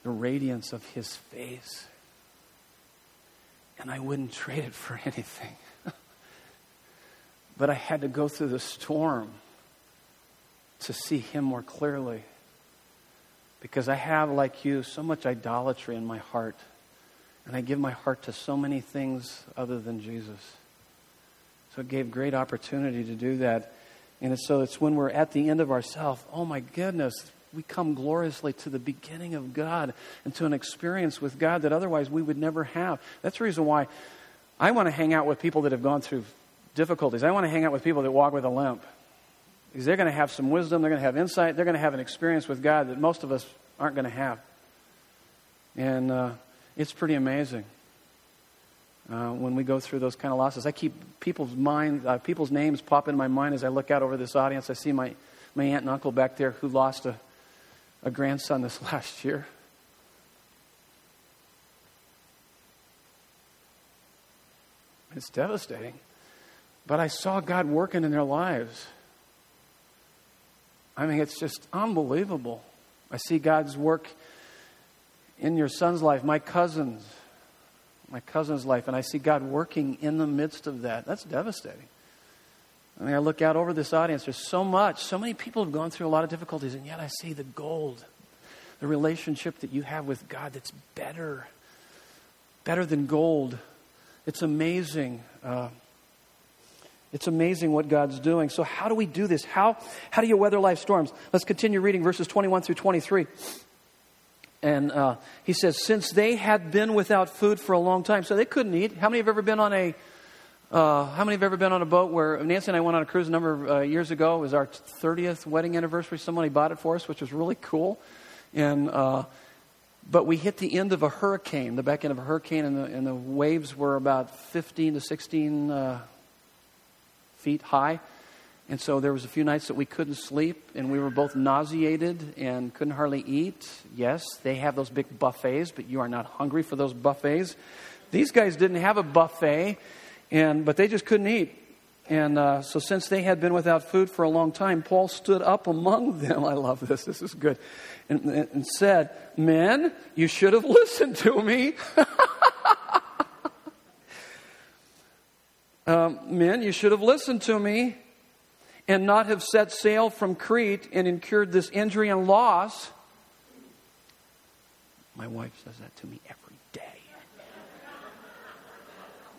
the radiance of His face. And I wouldn't trade it for *laughs* anything. But I had to go through the storm to see Him more clearly. Because I have, like you, so much idolatry in my heart. And I give my heart to so many things other than Jesus. So it gave great opportunity to do that. And so it's when we're at the end of ourselves, oh my goodness, we come gloriously to the beginning of God and to an experience with God that otherwise we would never have. That's the reason why I want to hang out with people that have gone through difficulties. I want to hang out with people that walk with a limp because they're going to have some wisdom, they're going to have insight, they're going to have an experience with God that most of us aren't going to have. And uh, it's pretty amazing uh, when we go through those kind of losses. I keep people's mind, uh, people's names pop in my mind as I look out over this audience. I see my, my aunt and uncle back there who lost a, a grandson this *laughs* last year. It's devastating. But I saw God working in their lives. I mean, it's just unbelievable. I see God's work in your son's life, my cousin's, my cousin's life, and I see God working in the midst of that. That's devastating. I mean, I look out over this audience. There's so much. So many people have gone through a lot of difficulties, and yet I see the gold, the relationship that you have with God that's better, better than gold. It's amazing. Uh, it's amazing what God's doing. So, how do we do this? How, how do you weather life storms? Let's continue reading verses 21 through 23. And uh, he says, Since they had been without food for a long time, so they couldn't eat. How many have ever been on a uh, how many have ever been on a boat where Nancy and I went on a cruise a number of uh, years ago? It was our 30th wedding anniversary. Somebody bought it for us, which was really cool. And uh, but we hit the end of a hurricane, the back end of a hurricane, and the, and the waves were about 15 to 16 uh, feet high. And so there was a few nights that we couldn't sleep and we were both nauseated and couldn't hardly eat. Yes, they have those big buffets, but you are not hungry for those buffets. These guys didn't have a buffet, and but they just couldn't eat. And uh, so, since they had been without food for a long time, Paul stood up among *laughs* them. I love this. This is good. And, and said, Men, you should have *laughs* listened to me. *laughs* um, Men, you should have listened to me and not have set sail from Crete and incurred this injury and loss. My wife says that to me every day.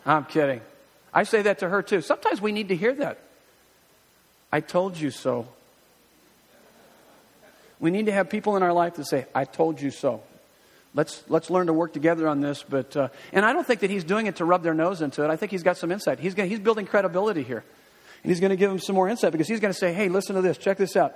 I'm kidding. I say that to her too. Sometimes we need to hear that. I told you so. We need to have people in our life that say, I told you so. Let's, let's learn to work together on this. But, uh, and I don't think that he's doing it to rub their nose into it. I think he's got some insight. He's, gonna, he's building credibility here. And he's going to give them some more insight because he's going to say, hey, listen to this. Check this out.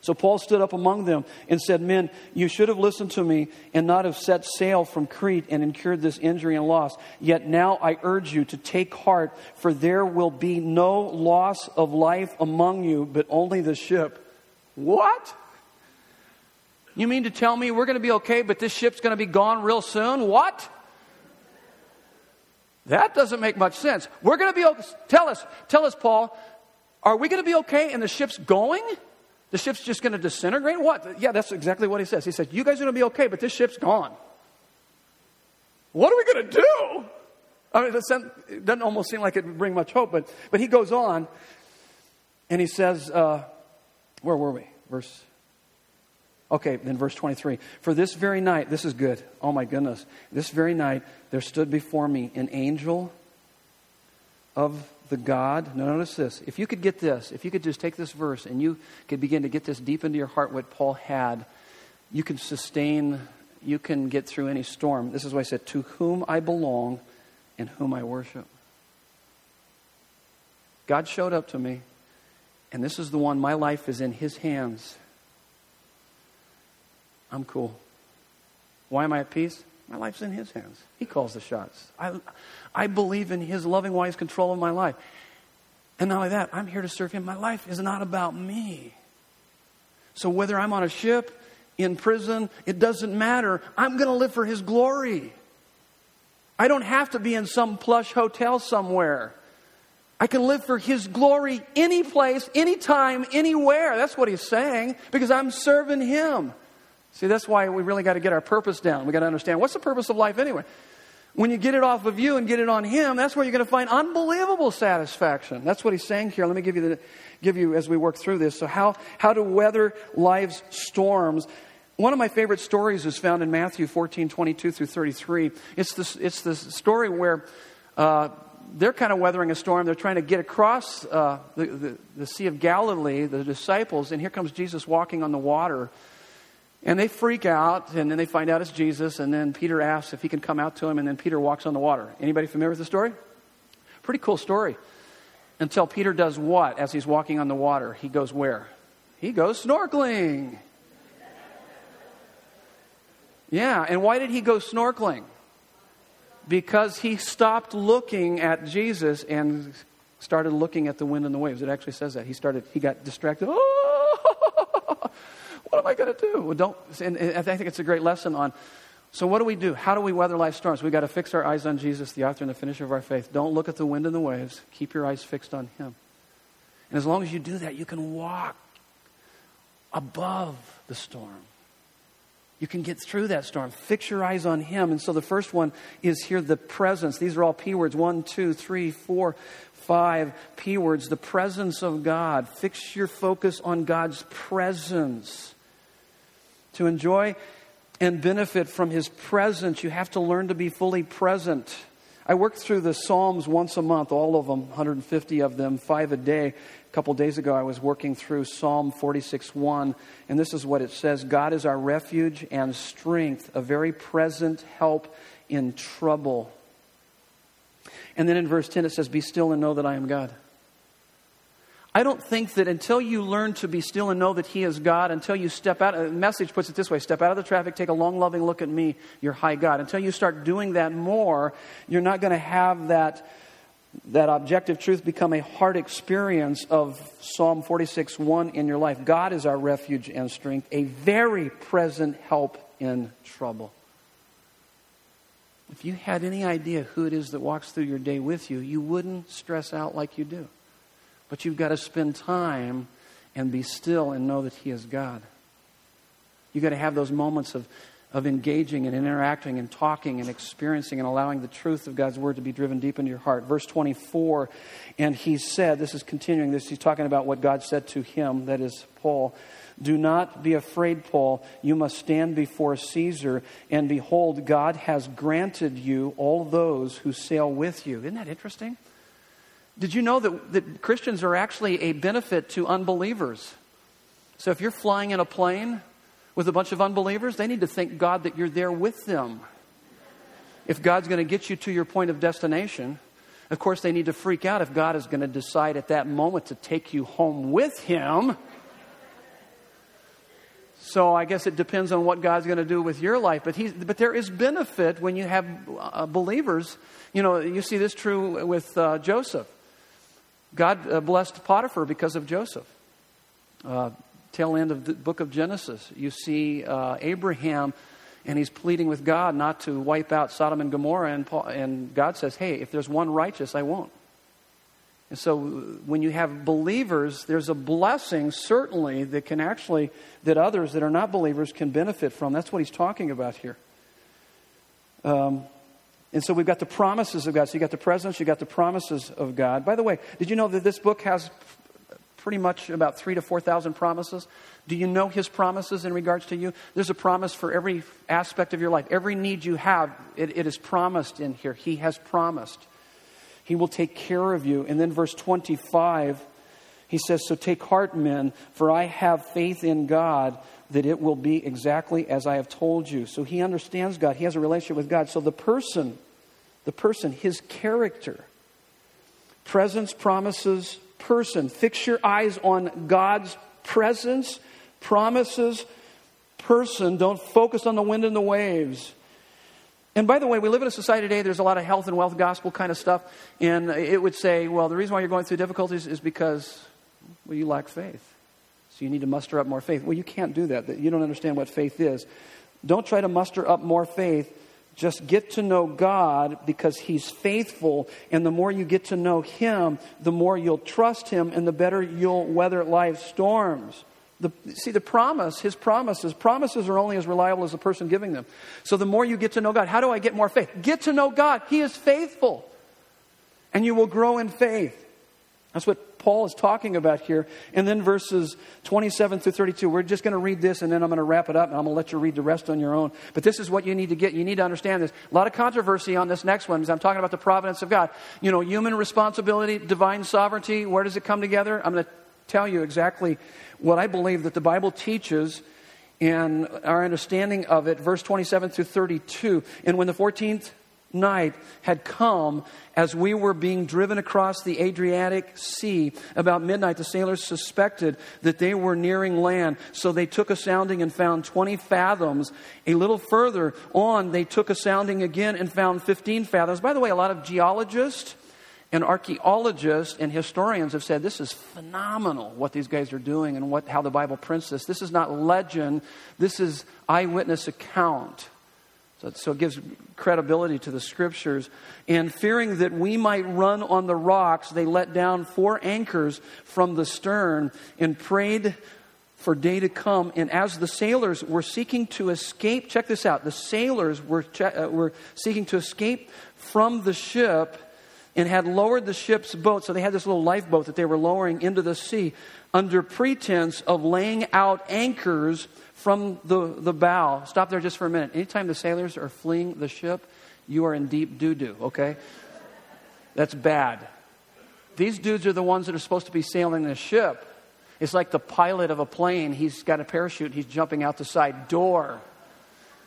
So Paul stood up among them and said, Men, you should have listened to me and not have set sail from Crete and incurred this injury and loss. Yet now I urge you to take heart, for there will be no loss of life among you, but only the ship. What? You mean to tell me we're going to be okay, but this ship's going to be gone real soon? What? That doesn't make much sense. We're going to be okay. Tell us, tell us, Paul, are we going to be okay and the ship's going? The ship's just going to disintegrate? What? Yeah, that's exactly what he says. He says, You guys are going to be okay, but this ship's gone. What are we going to do? I mean, it doesn't almost seem like it would bring much hope, but, but he goes on and he says, uh, Where were we? Verse. Okay, then verse 23. For this very night, this is good. Oh my goodness. This very night, there stood before me an angel of the God. Now, notice this. If you could get this, if you could just take this verse and you could begin to get this deep into your heart, what Paul had, you can sustain, you can get through any storm. This is why I said, To whom I belong and whom I worship. God showed up to me, and this is the one, my life is in His hands. I'm cool. Why am I at peace? My life's in His hands. He calls the shots. I, I believe in His loving, wise control of my life. And not only that, I'm here to serve Him. My life is not about me. So whether I'm on a ship, in prison, it doesn't matter. I'm going to live for His glory. I don't have to be in some plush hotel somewhere. I can live for His glory any place, anytime, anywhere. That's what He's saying because I'm serving Him. See, that's why we really got to get our purpose down. We got to understand what's the purpose of life anyway. When you get it off of you and get it on Him, that's where you're going to find unbelievable satisfaction. That's what He's saying here. Let me give you the, give you as we work through this. So how how to weather life's storms. One of my favorite stories is found in Matthew 14, 22 through 33. It's this, it's this story where uh, they're kind of weathering a storm. They're trying to get across uh, the, the, the Sea of Galilee, the disciples, and here comes Jesus walking on the water. And they freak out, and then they find out it's Jesus, and then Peter asks if he can come out to him, and then Peter walks on the water. Anybody familiar with the story? Pretty cool story. Until Peter does what as he's walking on the water? He goes where? He goes snorkeling. Yeah, and why did he go snorkeling? Because he stopped looking at Jesus and started looking at the wind and the waves. It actually says that. He started, he got distracted. *laughs* Oh! What am I going to do? Well, don't, and, and I think it's a great lesson on. So, what do we do? How do we weather life storms? We've got to fix our eyes on Jesus, the author and the finisher of our faith. Don't look at the wind and the waves. Keep your eyes fixed on Him. And as long as you do that, you can walk above the storm. You can get through that storm. Fix your eyes on Him. And so the first one is here the presence. These are all P words one, two, three, four, five P words. The presence of God. Fix your focus on God's presence. To enjoy and benefit from His presence, you have to learn to be fully present. I work through the Psalms once a month, all of them, 150 of them, five a day. A couple days ago, I was working through Psalm 46:1, and this is what it says God is our refuge and strength, a very present help in trouble. And then in verse 10, it says, Be still and know that I am God. I don't think that until you learn to be still and know that He is God, until you step out, the message puts it this way step out of the traffic, take a long, loving look at me, your high God. Until you start doing that more, you're not going to have that, that objective truth become a hard experience of Psalm 46 1 in your life. God is our refuge and strength, a very present help in trouble. If you had any idea who it is that walks through your day with you, you wouldn't stress out like you do. But you've got to spend time and be still and know that He is God. You've got to have those moments of of engaging and interacting and talking and experiencing and allowing the truth of God's word to be driven deep into your heart. Verse 24, and he said, this is continuing this, he's talking about what God said to him, that is Paul. Do not be afraid, Paul. You must stand before Caesar, and behold, God has granted you all those who sail with you. Isn't that interesting? Did you know that, that Christians are actually a benefit to unbelievers? So if you're flying in a plane with a bunch of unbelievers, they need to thank God that you're there with them. If God's going to get you to your point of destination, of course, they need to freak out if God is going to decide at that moment to take you home with Him. So I guess it depends on what God's going to do with your life. But, he's, but there is benefit when you have uh, believers. You know, you see this true with uh, Joseph. God uh, blessed Potiphar because of Joseph. Uh, tail end of the book of Genesis, you see uh, Abraham, and he's pleading with God not to wipe out Sodom and Gomorrah. And, Paul, and God says, Hey, if there's one righteous, I won't. And so when you have believers, there's a blessing, certainly, that can actually, that others that are not believers can benefit from. That's what he's talking about here. Um, and so we've got the promises of God. So you got the presence, you got the promises of God. By the way, did you know that this book has pretty much about three to 4,000 promises? Do you know his promises in regards to you? There's a promise for every aspect of your life. Every need you have, it, it is promised in here. He has promised. He will take care of you. And then verse 25, he says, So take heart, men, for I have faith in God that it will be exactly as I have told you. So he understands God. He has a relationship with God. So the person, the person, his character, presence, promises, person. Fix your eyes on God's presence, promises, person. Don't focus on the wind and the waves. And by the way, we live in a society today, there's a lot of health and wealth gospel kind of stuff. And it would say, well, the reason why you're going through difficulties is because, well, you lack faith. So you need to muster up more faith. Well, you can't do that. You don't understand what faith is. Don't try to muster up more faith. Just get to know God because He's faithful. And the more you get to know Him, the more you'll trust Him and the better you'll weather life's storms. The, see, the promise, his promises, promises are only as reliable as the person giving them. So the more you get to know God, how do I get more faith? Get to know God. He is faithful. And you will grow in faith. That's what Paul is talking about here. And then verses 27 through 32. We're just going to read this and then I'm going to wrap it up and I'm going to let you read the rest on your own. But this is what you need to get. You need to understand this. A lot of controversy on this next one because I'm talking about the providence of God. You know, human responsibility, divine sovereignty. Where does it come together? I'm going to tell you exactly what I believe that the Bible teaches and our understanding of it, verse 27 through 32. And when the 14th night had come, as we were being driven across the Adriatic Sea, about midnight, the sailors suspected that they were nearing land. So they took a sounding and found 20 fathoms. A little further on, they took a sounding again and found 15 fathoms. By the way, a lot of geologists, and archaeologists and historians have said this is phenomenal what these guys are doing and what, how the Bible prints this. This is not legend, this is eyewitness account. So, so it gives credibility to the scriptures. And fearing that we might run on the rocks, they let down four anchors from the stern and prayed for day to come. And as the sailors were seeking to escape, check this out the sailors were, uh, were seeking to escape from the ship and had lowered the ship's boat. So they had this little lifeboat that they were lowering into the sea under pretense of laying out anchors from the, the bow. Stop there just for a minute. Anytime the sailors are fleeing the ship, you are in deep doo doo, okay? That's bad. These dudes are the ones that are supposed to be sailing the ship. It's like the pilot of a plane. He's got a parachute, he's jumping out the side door.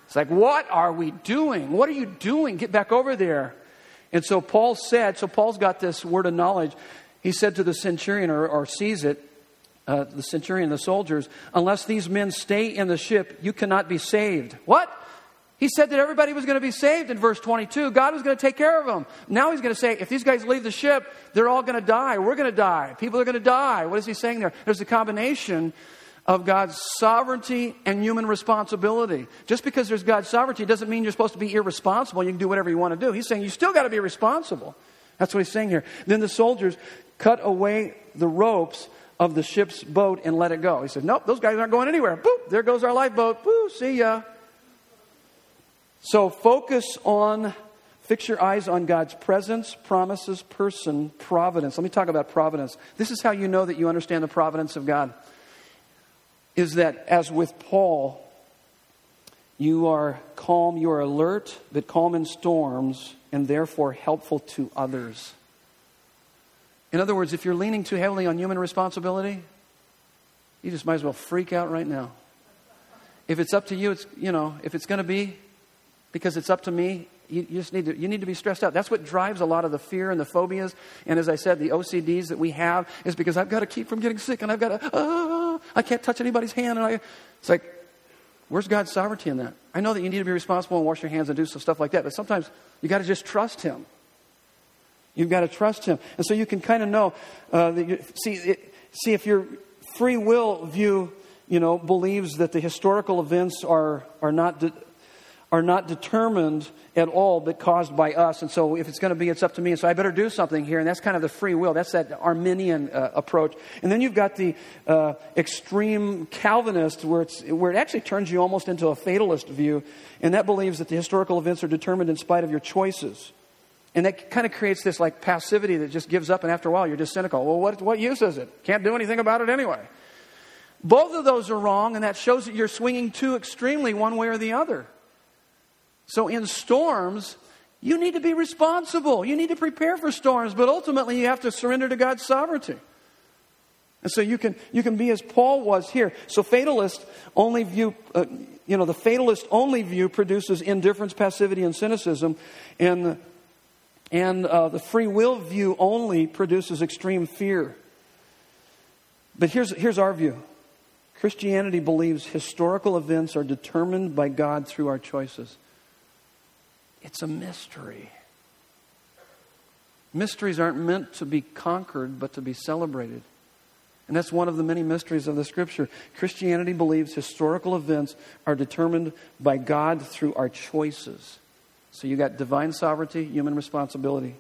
It's like, what are we doing? What are you doing? Get back over there. And so Paul said, so Paul's got this word of knowledge. He said to the centurion, or, or sees it, uh, the centurion, the soldiers, unless these men stay in the ship, you cannot be saved. What? He said that everybody was going to be saved in verse 22. God was going to take care of them. Now he's going to say, if these guys leave the ship, they're all going to die. We're going to die. People are going to die. What is he saying there? There's a combination of God's sovereignty and human responsibility. Just because there's God's sovereignty doesn't mean you're supposed to be irresponsible. You can do whatever you want to do. He's saying you still got to be responsible. That's what he's saying here. Then the soldiers cut away the ropes of the ship's boat and let it go. He said, Nope, those guys aren't going anywhere. Boop, there goes our lifeboat. Boo, see ya. So focus on, fix your eyes on God's presence, promises, person, providence. Let me talk about providence. This is how you know that you understand the providence of God. Is that as with Paul, you are calm, you are alert, but calm in storms, and therefore helpful to others. In other words, if you're leaning too heavily on human responsibility, you just might as well freak out right now. If it's up to you, it's, you know, if it's going to be because it's up to me, you, you, just need to, you need to be stressed out. That's what drives a lot of the fear and the phobias. And as I said, the OCDs that we have is because I've got to keep from getting sick and I've got to, ah, I can't touch anybody's hand. And I, it's like, Where's God's sovereignty in that? I know that you need to be responsible and wash your hands and do some stuff like that, but sometimes you got to just trust Him. You've got to trust Him, and so you can kind of know uh, that. You, see, it, see if your free will view, you know, believes that the historical events are are not. De- are not determined at all, but caused by us. And so, if it's going to be, it's up to me. And so, I better do something here. And that's kind of the free will. That's that Arminian uh, approach. And then you've got the uh, extreme Calvinist, where, it's, where it actually turns you almost into a fatalist view. And that believes that the historical events are determined in spite of your choices. And that kind of creates this like passivity that just gives up. And after a while, you're just cynical. Well, what, what use is it? Can't do anything about it anyway. Both of those are wrong, and that shows that you're swinging too extremely one way or the other. So in storms, you need to be responsible. You need to prepare for storms, but ultimately you have to surrender to God's sovereignty. And so you can, you can be as Paul was here. So fatalist only view, uh, you know, the fatalist only view produces indifference, passivity, and cynicism. And, and uh, the free will view only produces extreme fear. But here's, here's our view Christianity believes historical events are determined by God through our choices. It's a mystery. Mysteries aren't meant to be conquered, but to be celebrated. And that's one of the many mysteries of the scripture. Christianity believes historical events are determined by God through our choices. So you got divine sovereignty, human responsibility.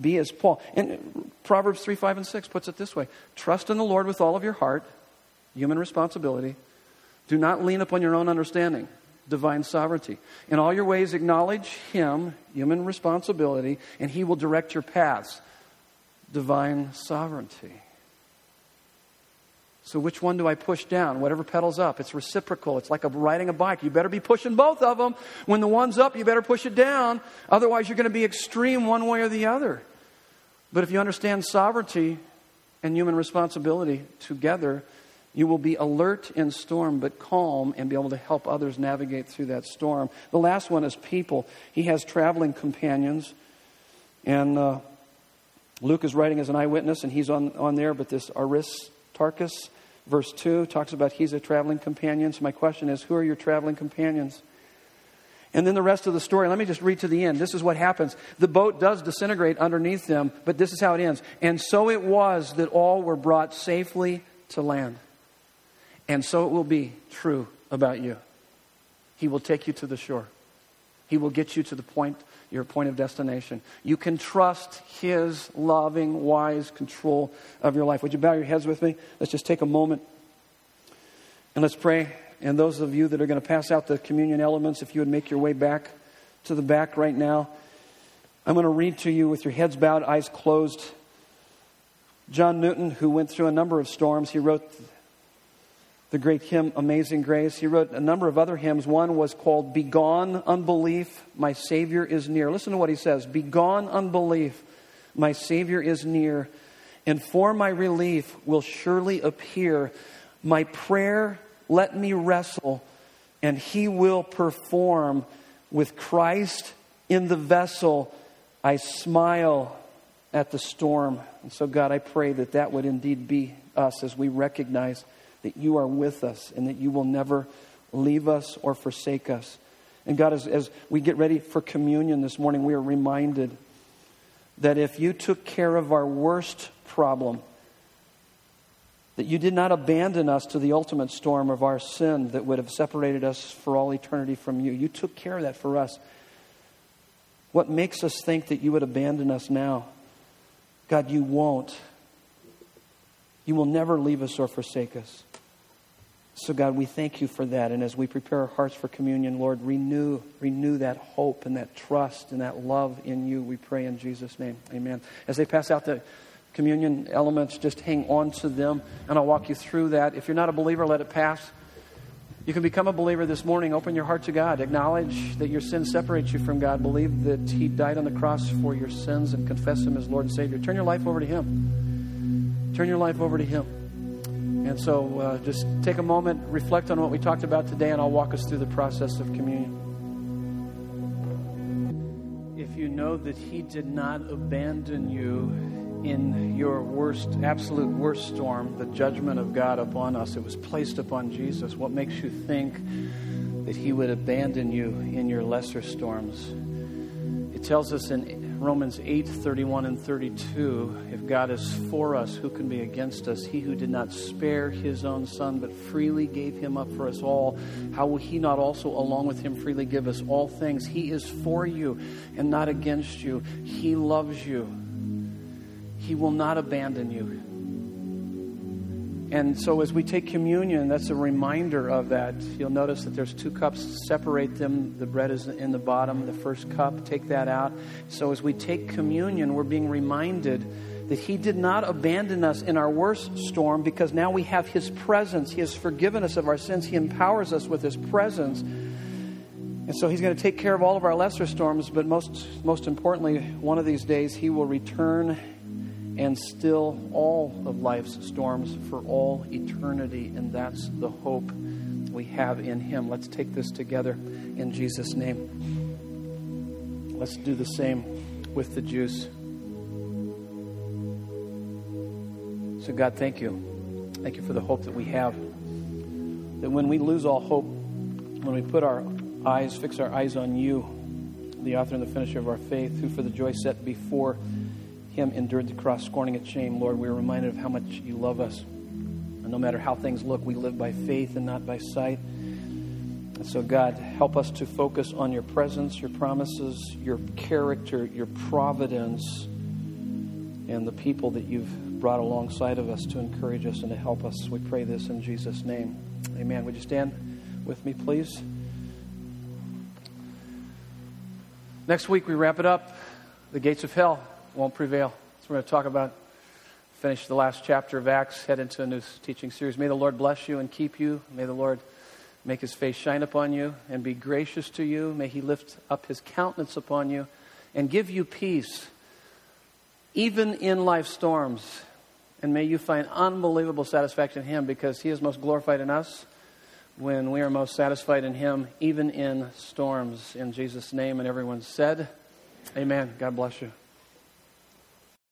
Be as Paul. And Proverbs 3, 5, and 6 puts it this way Trust in the Lord with all of your heart, human responsibility. Do not lean upon your own understanding divine sovereignty. In all your ways, acknowledge Him, human responsibility, and He will direct your paths, divine sovereignty. So, which one do I push down? Whatever pedal's up. It's reciprocal. It's like a, riding a bike. You better be pushing both of them. When the one's up, you better push it down. Otherwise, you're going to be extreme one way or the other. But if you understand sovereignty and human responsibility together, you will be alert in storm, but calm and be able to help others navigate through that storm. The last one is people. He has traveling companions. And uh, Luke is writing as an eyewitness, and he's on, on there, but this Aristarchus, verse 2, talks about he's a traveling companion. So my question is who are your traveling companions? And then the rest of the story, let me just read to the end. This is what happens. The boat does disintegrate underneath them, but this is how it ends. And so it was that all were brought safely to land. And so it will be true about you. He will take you to the shore. He will get you to the point, your point of destination. You can trust His loving, wise control of your life. Would you bow your heads with me? Let's just take a moment and let's pray. And those of you that are going to pass out the communion elements, if you would make your way back to the back right now, I'm going to read to you with your heads bowed, eyes closed. John Newton, who went through a number of storms, he wrote the great hymn Amazing Grace. He wrote a number of other hymns. One was called Begone Unbelief, My Savior is Near. Listen to what he says Begone unbelief, my Savior is near, and for my relief will surely appear. My prayer let me wrestle, and he will perform. With Christ in the vessel, I smile at the storm. And so, God, I pray that that would indeed be us as we recognize that you are with us and that you will never leave us or forsake us. And God, as, as we get ready for communion this morning, we are reminded that if you took care of our worst problem, that you did not abandon us to the ultimate storm of our sin that would have separated us for all eternity from you. You took care of that for us. What makes us think that you would abandon us now? God, you won't. You will never leave us or forsake us. So, God, we thank you for that. And as we prepare our hearts for communion, Lord, renew, renew that hope and that trust and that love in you, we pray in Jesus' name. Amen. As they pass out the communion elements, just hang on to them, and I'll walk you through that. If you're not a believer, let it pass. You can become a believer this morning. Open your heart to God. Acknowledge that your sin separates you from God. Believe that He died on the cross for your sins and confess Him as Lord and Savior. Turn your life over to Him. Turn your life over to Him. And so uh, just take a moment, reflect on what we talked about today, and I'll walk us through the process of communion. If you know that He did not abandon you in your worst, absolute worst storm, the judgment of God upon us, it was placed upon Jesus. What makes you think that He would abandon you in your lesser storms? It tells us in Romans 8 31 and 32 if God is for us, who can be against us? He who did not spare His own Son, but freely gave Him up for us all, how will He not also, along with Him, freely give us all things? He is for you and not against you. He loves you. He will not abandon you. And so, as we take communion, that's a reminder of that. You'll notice that there's two cups, separate them. The bread is in the bottom, the first cup, take that out. So, as we take communion, we're being reminded that He did not abandon us in our worst storm because now we have His presence. He has forgiven us of our sins, He empowers us with His presence. And so He's going to take care of all of our lesser storms, but most, most importantly, one of these days, He will return and still all of life's storms for all eternity. And that's the hope we have in Him. Let's take this together in Jesus' name. Let's do the same with the juice. So, God, thank you. Thank you for the hope that we have. That when we lose all hope, when we put our eyes, fix our eyes on you, the author and the finisher of our faith, who for the joy set before him endured the cross, scorning its shame. Lord, we are reminded of how much you love us. And no matter how things look, we live by faith and not by sight. And so, God, help us to focus on your presence, your promises, your character, your providence, and the people that you've brought alongside of us to encourage us and to help us. We pray this in Jesus' name. Amen. Would you stand with me, please? Next week, we wrap it up. The gates of hell won't prevail. So we're going to talk about, finish the last chapter of Acts, head into a new teaching series. May the Lord bless you and keep you. May the Lord make his face shine upon you and be gracious to you. May he lift up his countenance upon you and give you peace, even in life storms. And may you find unbelievable satisfaction in him because he is most glorified in us when we are most satisfied in him, even in storms. In Jesus' name, and everyone said, Amen. God bless you.